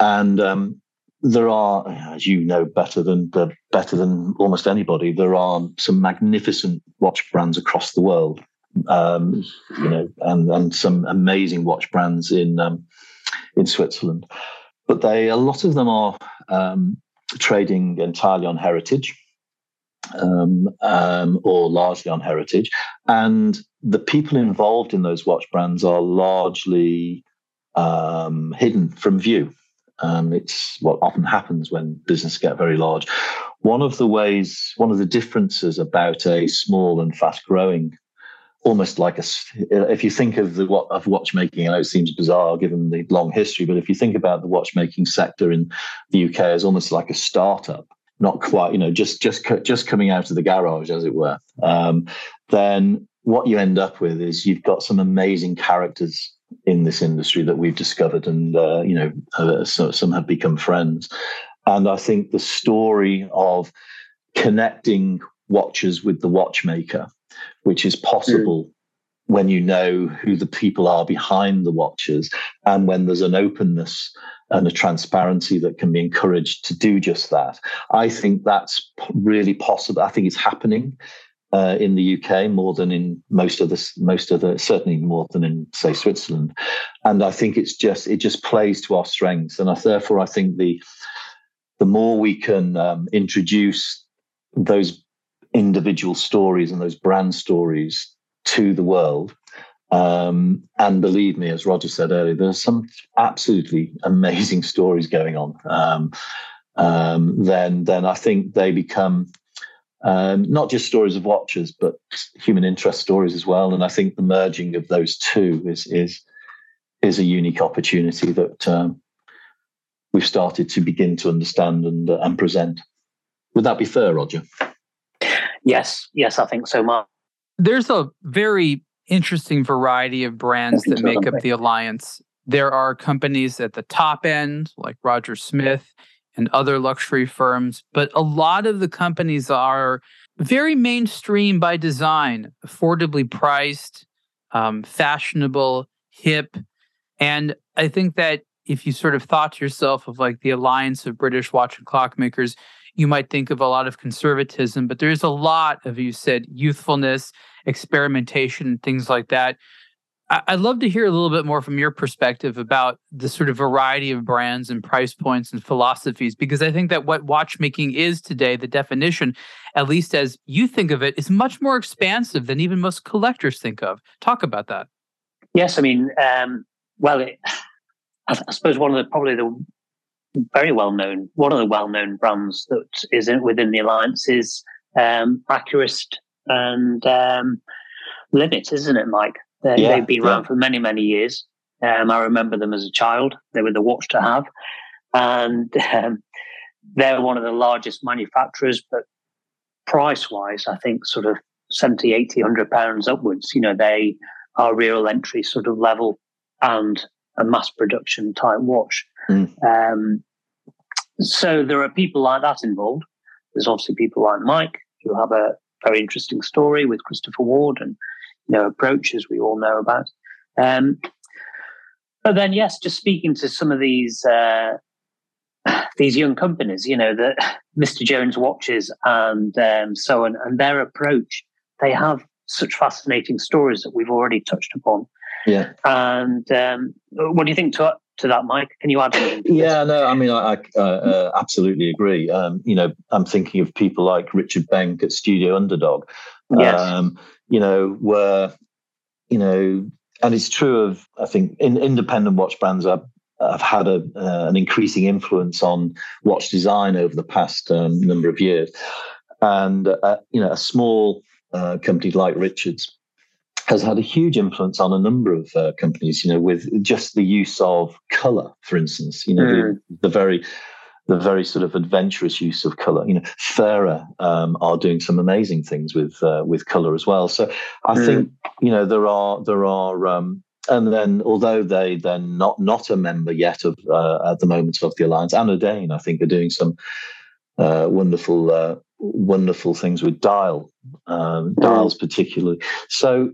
and um, there are, as you know better than better than almost anybody, there are some magnificent watch brands across the world. Um, you know, and and some amazing watch brands in um, in Switzerland but they a lot of them are um, trading entirely on heritage um, um, or largely on heritage, and the people involved in those watch brands are largely um, hidden from view. Um, it's what often happens when businesses get very large. One of the ways, one of the differences about a small and fast growing almost like a if you think of the what of watchmaking i know it seems bizarre given the long history but if you think about the watchmaking sector in the uk as almost like a startup not quite you know just just just coming out of the garage as it were um, then what you end up with is you've got some amazing characters in this industry that we've discovered, and uh, you know, uh, so, some have become friends. And I think the story of connecting watchers with the watchmaker, which is possible mm. when you know who the people are behind the watches, and when there's an openness and a transparency that can be encouraged to do just that. I think that's really possible. I think it's happening uh, in the UK more than in most of the most of the certainly more than in say Switzerland, and I think it's just it just plays to our strengths, and I, therefore I think the the more we can um, introduce those individual stories and those brand stories to the world. Um, and believe me, as Roger said earlier, there's some absolutely amazing stories going on. Um, um, then, then I think they become um, not just stories of watchers, but human interest stories as well. And I think the merging of those two is is is a unique opportunity that um, we've started to begin to understand and uh, and present. Would that be fair, Roger? Yes, yes, I think so, Mark. There's a very interesting variety of brands that make up the alliance. There are companies at the top end, like Roger Smith and other luxury firms, but a lot of the companies are very mainstream by design, affordably priced, um, fashionable, hip. And I think that if you sort of thought to yourself of like the alliance of British watch and clock makers, you might think of a lot of conservatism, but there's a lot of, you said, youthfulness, experimentation, things like that. I'd love to hear a little bit more from your perspective about the sort of variety of brands and price points and philosophies, because I think that what watchmaking is today, the definition, at least as you think of it, is much more expansive than even most collectors think of. Talk about that. Yes, I mean, um, well, it, I, suppose one of the probably the very well known one of the well known brands that is in, within the alliance is um, Accurist and um, Limit, isn't it, Mike? They, yeah, they've been yeah. around for many many years. Um, I remember them as a child. They were the watch to have, and um, they're one of the largest manufacturers. But price wise, I think sort of 70, 80, 100 pounds upwards. You know, they are real entry sort of level and a mass production type watch. Mm. Um, so there are people like that involved. There's obviously people like Mike who have a very interesting story with Christopher Ward and you know approaches we all know about. Um, but then, yes, just speaking to some of these uh, these young companies, you know, the Mr. Jones watches and um, so on, and their approach, they have such fascinating stories that we've already touched upon. Yeah. And um, what do you think to to that, Mike? Can you add anything? yeah, no, I mean, I, I uh, absolutely agree. Um, you know, I'm thinking of people like Richard Benc at Studio Underdog. Yes. Um, you know, where, you know, and it's true of, I think, in, independent watch brands have, have had a, uh, an increasing influence on watch design over the past um, number of years. And, uh, you know, a small uh, company like Richards has had a huge influence on a number of uh, companies. You know, with just the use of color, for instance. You know, mm. the, the, very the very sort of adventurous use of color. You know, Farer um, are doing some amazing things with uh, with color as well. So I mm. think you know there are there are. Um, and then, although they they're not not a member yet of uh, at the moment of the alliance, anOrdain, I think, are doing some uh, wonderful uh, wonderful things with dial um, dials particularly. So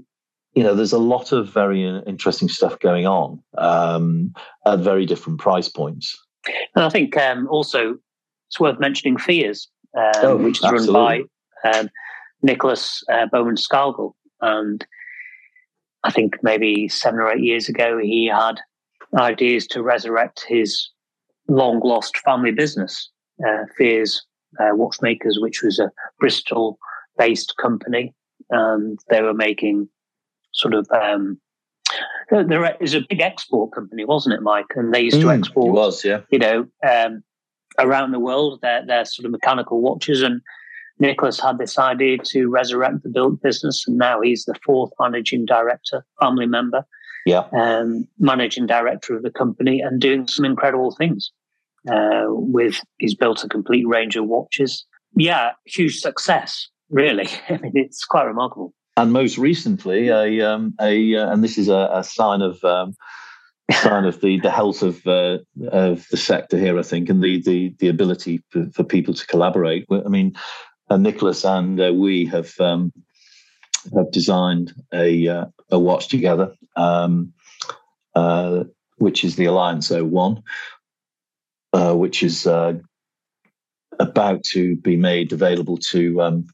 you know, there's a lot of very interesting stuff going on um, at very different price points. And I think um, also it's worth mentioning Fears, um, oh, which is absolutely. run by um, Nicholas uh, Bowman Scargill. And I think maybe seven or eight years ago, he had ideas to resurrect his long lost family business, uh, Fears uh, Watchmakers, which was a Bristol based company. And they were making sort of um, there is a big export company, wasn't it, Mike? And they used to mm, export. was, yeah. You know, um, around the world, their their sort of mechanical watches, and Nicholas had this idea to resurrect the built business, and now he's the fourth managing director, family member, yeah, um, managing director of the company, and doing some incredible things. Uh, with he's built a complete range of watches. Yeah, huge success, really. I mean, it's quite remarkable and most recently, a, um, a uh, and this is a, a sign of um, sign of the the health of uh, of the sector here, I think, and the the the ability for, for people to collaborate. I mean, uh, Nicholas and uh, we have um, have designed a uh, a watch together, um, uh, which is the Alliance 01, uh, which is about to be made available to um,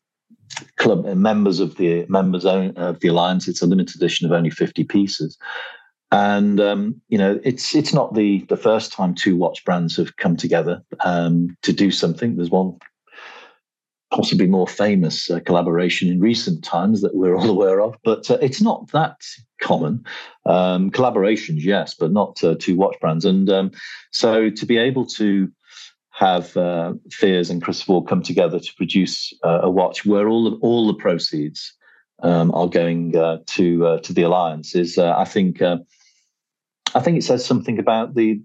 club members of the members of the alliance. It's a limited edition of only fifty pieces, and um, you know, it's it's not the the first time two watch brands have come together um, to do something. There's one possibly more famous uh, collaboration in recent times that we're all aware of, but uh, it's not that common. Um, collaborations, yes, but not uh, two watch brands. And um, so to be able to have uh, Fears and Ward come together to produce uh, a watch where all the, all the proceeds um, are going uh, to to the alliance is, I think I think it says something about the.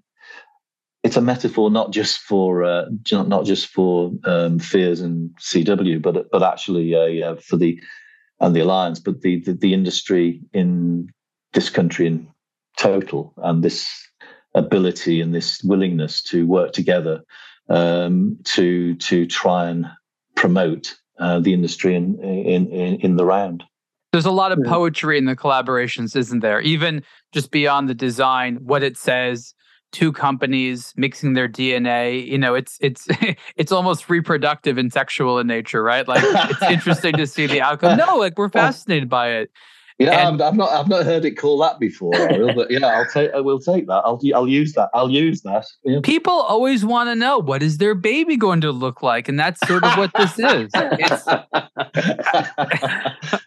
It's a metaphor not just for uh, not just for um, fears and CW, but but actually uh, uh, for the and the alliance, but the, the, the industry in this country in total, and this ability and this willingness to work together um, to to try and promote uh, the industry in, in in in the round. There's a lot of poetry in the collaborations, isn't there? Even just beyond the design, what it says, two companies mixing their DNA, you know, it's it's it's almost reproductive and sexual in nature, right? Like it's interesting to see the outcome. No, like we're fascinated by it. Yeah, and, I've not I've not heard it called that before, Ariel, but yeah, I'll take I will take that. I'll I'll use that. I'll use that. Yeah. People always want to know what is their baby going to look like, and that's sort of what this is.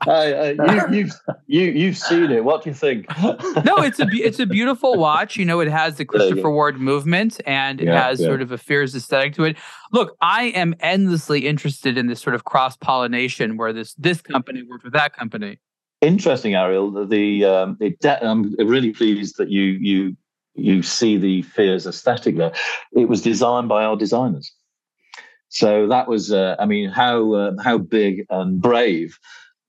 uh, you, you've you you've seen it. What do you think? no, it's a it's a beautiful watch. You know, it has the Christopher Ward movement, and it has yeah. sort of a Fears aesthetic to it. Look, I am endlessly interested in this sort of cross pollination, where this this company worked with that company interesting, Ariel. The um, it de- I'm really pleased that you you you see the fears aesthetic there. It was designed by our designers, so that was uh, I mean how uh, how big and brave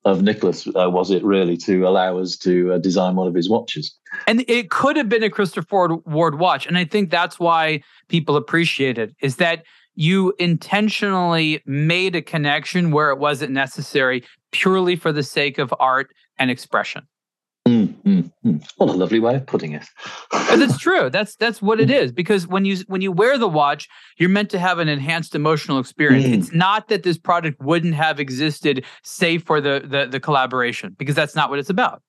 of Nicholas uh, was it really to allow us to uh, design one of his watches? And it could have been a Christopher Ward watch, and I think that's why people appreciate it. Is that you intentionally made a connection where it wasn't necessary purely for the sake of art and expression. Mm, mm, mm. What a lovely way of putting it. that's true. That's that's what it is. Because when you when you wear the watch, you're meant to have an enhanced emotional experience. Mm. It's not that this product wouldn't have existed, save for the the, the collaboration, because that's not what it's about.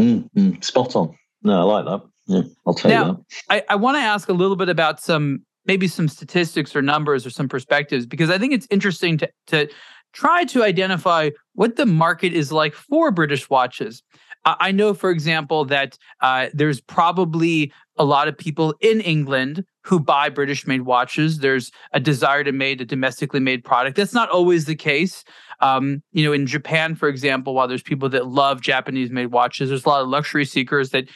Mm, mm. Spot on. No, I like that. Yeah, I'll tell now, you that. I, I want to ask a little bit about some maybe some statistics or numbers or some perspectives because I think it's interesting to to try to identify what the market is like for British watches. I know, for example, that uh, there's probably a lot of people in England who buy British made watches. There's a desire to make a domestically made product. That's not always the case. Um, you know, in Japan, for example, while there's people that love Japanese made watches, there's a lot of luxury seekers that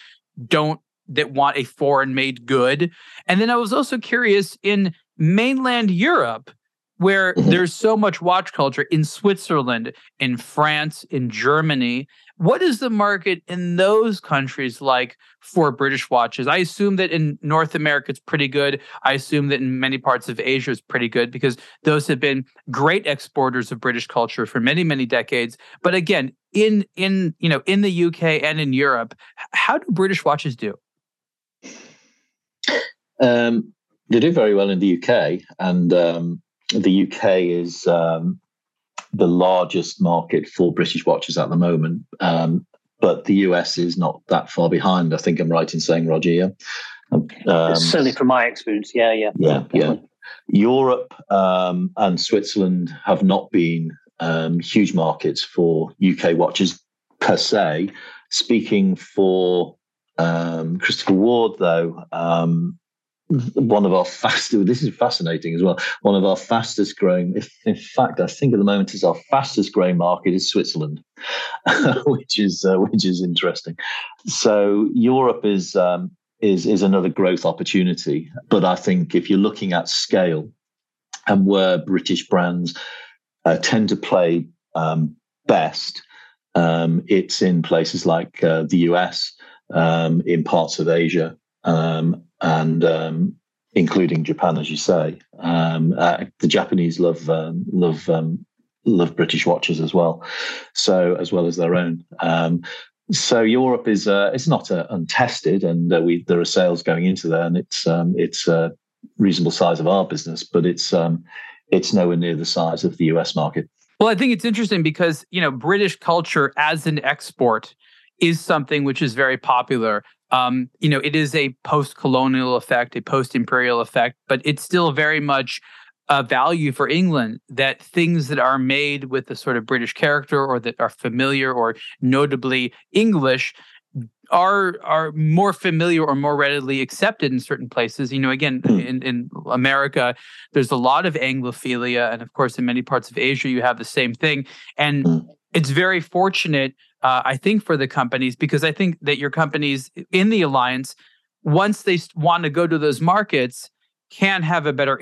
don't that want a foreign made good. And then I was also curious in mainland Europe, where mm-hmm. there's so much watch culture in Switzerland, in France, in Germany. What is the market in those countries like for British watches? I assume that in North America it's pretty good. I assume that in many parts of Asia it's pretty good because those have been great exporters of British culture for many, many decades. But again, in in you know in the UK and in Europe, how do British watches do? Um, they do very well in the UK, and um, the UK is um, the largest market for British watches at the moment. Um, but the US is not that far behind. I think I'm right in saying, Roger. Yeah? Um, Certainly, from my experience, yeah, yeah, yeah, yeah. Europe um, and Switzerland have not been um, huge markets for UK watches per se. Speaking for um, Christopher Ward, though, um, one of our fastest, this is fascinating as well, one of our fastest growing, if, in fact, I think at the moment is our fastest growing market is Switzerland, which is uh, which is interesting. So Europe is um, is is another growth opportunity, but I think if you're looking at scale and where British brands uh, tend to play um, best, um, it's in places like uh, the US, um, in parts of Asia, um, and um, including Japan, as you say. Um, uh, the Japanese love um, love um, love British watches as well, so as well as their own. Um, so Europe is uh, it's not uh, untested, and uh, we there are sales going into there, and it's um, it's a reasonable size of our business, but it's it's nowhere near the size of the US market. Well, I think it's interesting because you know British culture as an export is something which is very popular. Um, you know, it is a post-colonial effect, a post-imperial effect, but it's still very much a value for England that things that are made with a sort of British character or that are familiar or notably English are are more familiar or more readily accepted in certain places. You know, again, mm. in, in America, there's a lot of Anglophilia, and of course, in many parts of Asia, you have the same thing. And mm. It's very fortunate, uh, I think, for the companies because I think that your companies in the alliance, once they want to go to those markets, can have a better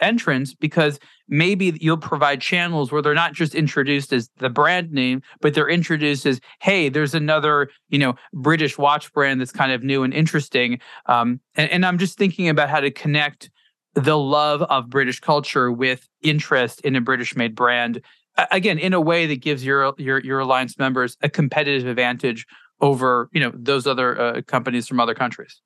entrance because maybe you'll provide channels where they're not just introduced as the brand name but they're introduced as hey there's another you know british watch brand that's kind of new and interesting. Um, and, and i'm just thinking about how to connect the love of british culture with interest in a british made brand again in a way that gives your your your alliance members a competitive advantage over you know those other uh, companies from other countries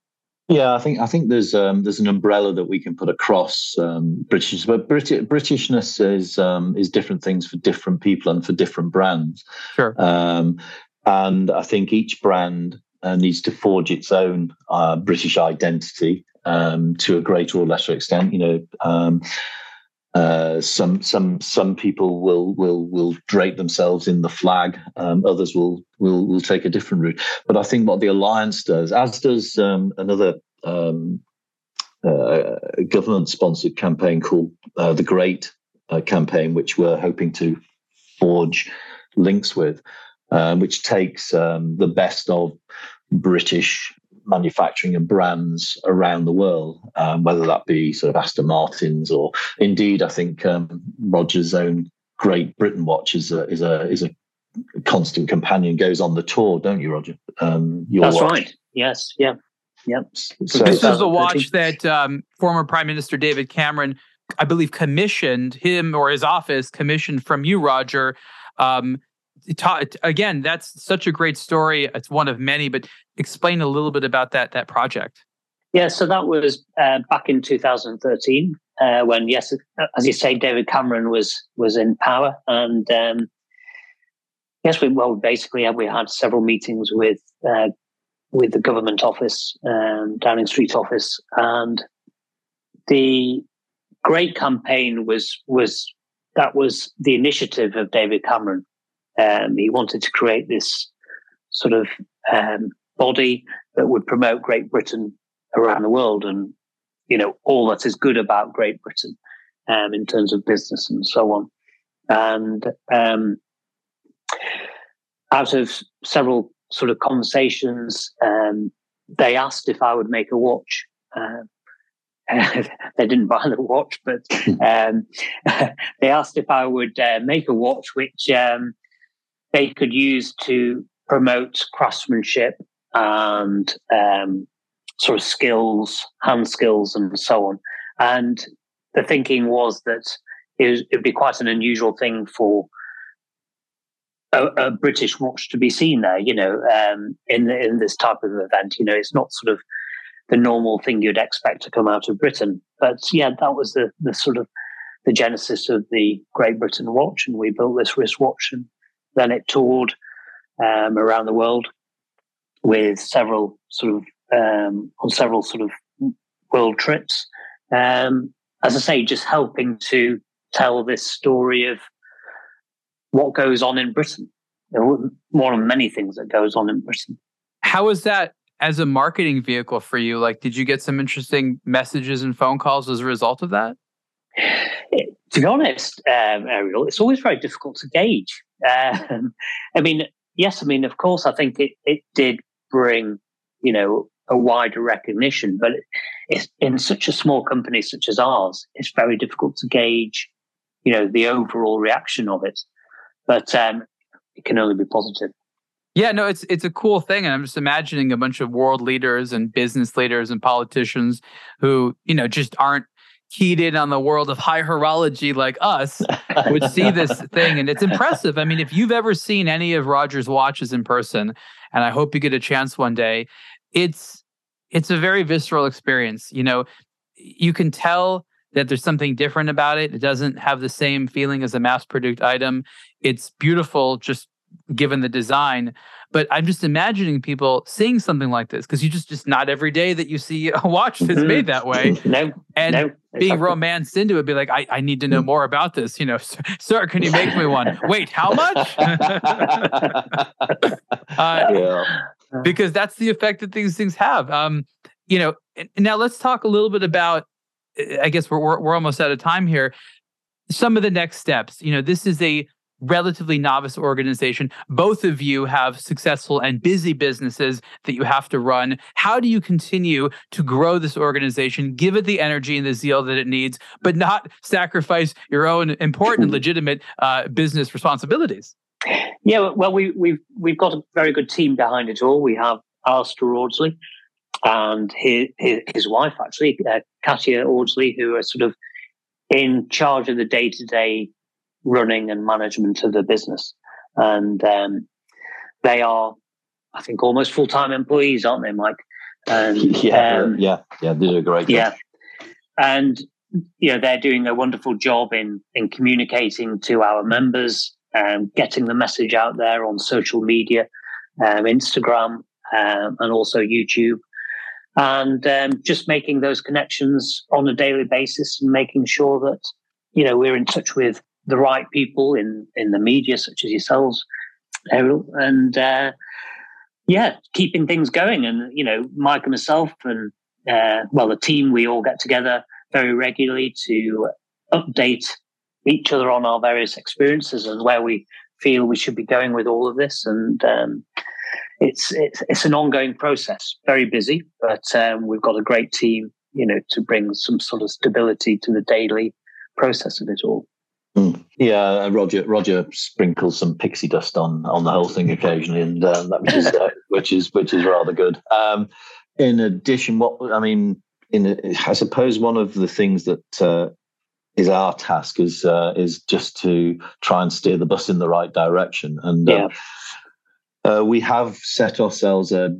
yeah, I think I think there's um, there's an umbrella that we can put across um, British, but Brit- Britishness is um, is different things for different people and for different brands. Sure. Um, and I think each brand uh, needs to forge its own uh, British identity um, to a greater or lesser extent. You know, um, uh, some some some people will will will drape themselves in the flag. Um, others will will will take a different route. But I think what the alliance does, as does um, another um, uh, government-sponsored campaign called uh, the Great uh, campaign, which we're hoping to forge links with, um, which takes um, the best of British manufacturing and brands around the world, um, whether that be sort of Aston Martins or indeed, I think um, Roger's own Great Britain watch is a is a is a constant companion. Goes on the tour, don't you, Roger? Um, That's watch. right. Yes. Yeah. Yep. So this is a watch that um, former Prime Minister David Cameron, I believe, commissioned him or his office commissioned from you, Roger. Again, that's such a great story. It's one of many, but explain a little bit about that that project. Yeah, so that was uh, back in 2013 uh, when, yes, as you say, David Cameron was was in power, and um, yes, we well basically we had several meetings with uh, with the government office, um, Downing Street office, and the great campaign was was that was the initiative of David Cameron. Um, he wanted to create this sort of um, body that would promote Great Britain around the world and, you know, all that is good about Great Britain um, in terms of business and so on. And um, out of several sort of conversations, um, they asked if I would make a watch. Uh, they didn't buy the watch, but um, they asked if I would uh, make a watch which um, they could use to promote craftsmanship and um, sort of skills, hand skills, and so on. And the thinking was that it would be quite an unusual thing for a, a, British watch to be seen there. You know, um, in the, in this type of event, you know, it's not sort of the normal thing you'd expect to come out of Britain. But yeah, that was the the sort of the genesis of the Great Britain watch, and we built this wristwatch, and then it toured um, around the world with several sort of um, on several sort of world trips. Um, as I say, just helping to tell this story of what goes on in Britain. One of many things that goes on in Britain. How is that as a marketing vehicle for you? Like, did you get some interesting messages and phone calls as a result of that? To be honest, um, Ariel, it's always very difficult to gauge. Um, I mean, yes, I mean, of course, I think it, it did bring, you know, a wider recognition. But it's in such a small company such as ours, it's very difficult to gauge, you know, the overall reaction of it. But um, it can only be positive. Yeah, no, it's it's a cool thing, and I'm just imagining a bunch of world leaders and business leaders and politicians who you know just aren't keyed in on the world of high horology like us would see this thing, and it's impressive. I mean, if you've ever seen any of Roger's watches in person, and I hope you get a chance one day, it's it's a very visceral experience. You know, you can tell that there's something different about it. It doesn't have the same feeling as a mass produced item. It's beautiful just given the design. But I'm just imagining people seeing something like this because you just just not every day that you see a watch that's mm-hmm. made that way. no, and no, being romanced into it, be like, I, I need to know mm. more about this. You know, sir, can you make me one? Wait, how much? uh, yeah. Because that's the effect that these things have. Um, you know, now let's talk a little bit about. I guess we're, we're we're almost out of time here. Some of the next steps. You know, this is a relatively novice organization. Both of you have successful and busy businesses that you have to run. How do you continue to grow this organization, give it the energy and the zeal that it needs, but not sacrifice your own important, legitimate uh, business responsibilities? Yeah, well, we, we've we've got a very good team behind it all. We have Alistair Audsley and his, his, wife, actually, uh, Katia Audsley, who are sort of in charge of the day to day running and management of the business. And um, they are, I think, almost full time employees, aren't they, Mike? And yeah, um, yeah, yeah, they do a great job. Yeah, and you know they're doing a wonderful job in in communicating to our members and getting the message out there on social media, um, Instagram, um, and also YouTube, and um, just making those connections on a daily basis and making sure that you know we're in touch with the right people in in the media, such as yourselves, Errol, and uh, yeah, keeping things going. And you know, Mike and myself, and uh, well, the team, we all get together very regularly to update each other on our various experiences and where we feel we should be going with all of this. And um, it's, it's it's an ongoing process, very busy, but um, we've got a great team, you know, to bring some sort of stability to the daily process of it all. Mm. Yeah, Roger. Roger sprinkles some pixie dust on on the whole thing occasionally, and uh, that which is uh, which is which is rather good. Um, in addition, what I mean, in I suppose one of the things that uh, is our task is uh, is just to try and steer the bus in the right direction, and um, yeah. Uh, we have set ourselves a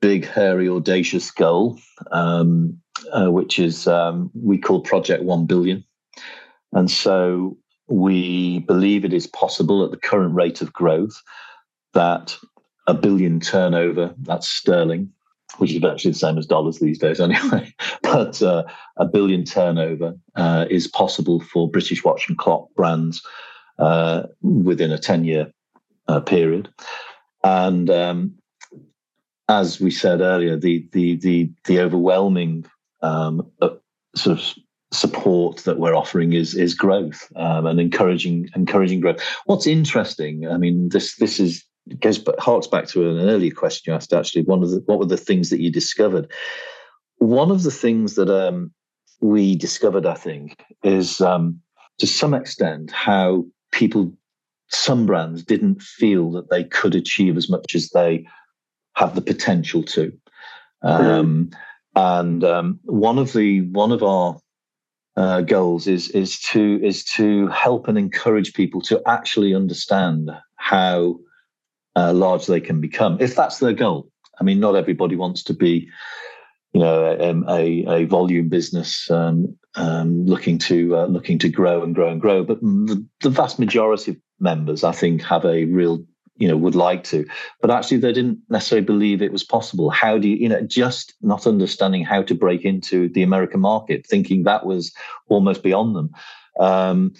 big, hairy, audacious goal, um, uh, which is um, we call Project One Billion. And so we believe it is possible at the current rate of growth that a billion turnover, that's sterling, which is virtually the same as dollars these days anyway, but uh, a billion turnover uh, is possible for British watch and clock brands uh, within a 10 year uh, period. And um, as we said earlier, the, the, the, the overwhelming um, uh, sort of support that we're offering is is growth um, and encouraging encouraging growth. What's interesting, I mean, this this is goes but harks back to an earlier question you asked. Actually, one of the what were the things that you discovered? One of the things that um, we discovered, I think, is um, to some extent how people, some brands, didn't feel that they could achieve as much as they have the potential to. Um, and um, one of the one of our uh, goals is is to is to help and encourage people to actually understand how uh, large they can become if that's their goal. I mean, not everybody wants to be, you know, a, a, a volume business um, um, looking to uh, looking to grow and grow and grow. But the, the vast majority of members, I think, have a real you know would like to. But actually they didn't necessarily believe it was possible. How do you you know just not understanding how to break into the american market thinking that was almost beyond them. Um,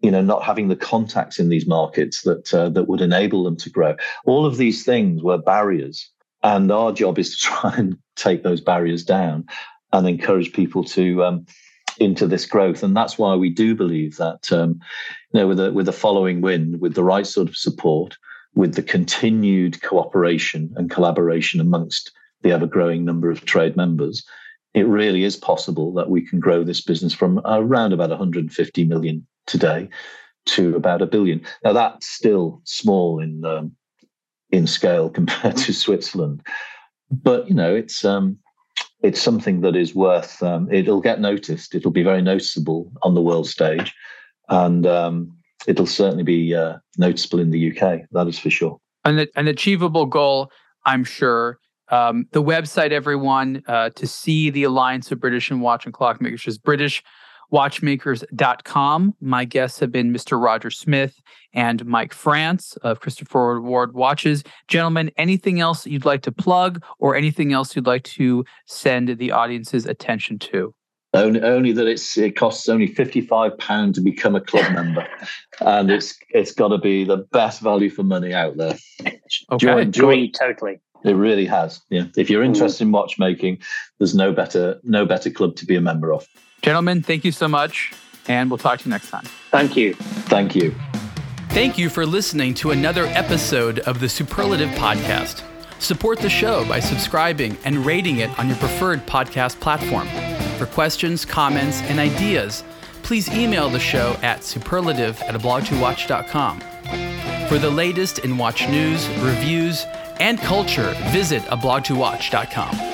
you know not having the contacts in these markets that uh, that would enable them to grow. All of these things were barriers. And our job is to try and take those barriers down and encourage people to um, into this growth. And that's why we do believe that um, you know with a with a following wind with the right sort of support with the continued cooperation and collaboration amongst the ever growing number of trade members, it really is possible that we can grow this business from around about 150 million today to about a billion. Now, that's still small in um, in scale compared to Switzerland. But you know, it's um, it's something that is worth. Um, it'll get noticed. It'll be very noticeable on the world stage, and um, it'll certainly be uh, noticeable in the UK. That is for sure. An, an achievable goal, I'm sure. Um, the website, everyone, uh, to see the Alliance of British and Watch and Clockmakers is BritishWatchmakers.com. My guests have been Mr. Roger Smith and Mike France of Christopher Ward Watches. Gentlemen, anything else you'd like to plug or anything else you'd like to send the audience's attention to? Only, only that it's it costs only fifty five pound to become a club member, and it's it's got to be the best value for money out there. Okay, join, join, totally. It really has. Yeah. If you're mm. interested in watchmaking, there's no better no better club to be a member of. Gentlemen, thank you so much, and we'll talk to you next time. Thank you. Thank you. Thank you for listening to another episode of the Superlative Podcast. Support the show by subscribing and rating it on your preferred podcast platform. For questions, comments, and ideas, please email the show at superlative at ablogtowatch.com. For the latest in watch news, reviews, and culture, visit ablogtowatch.com.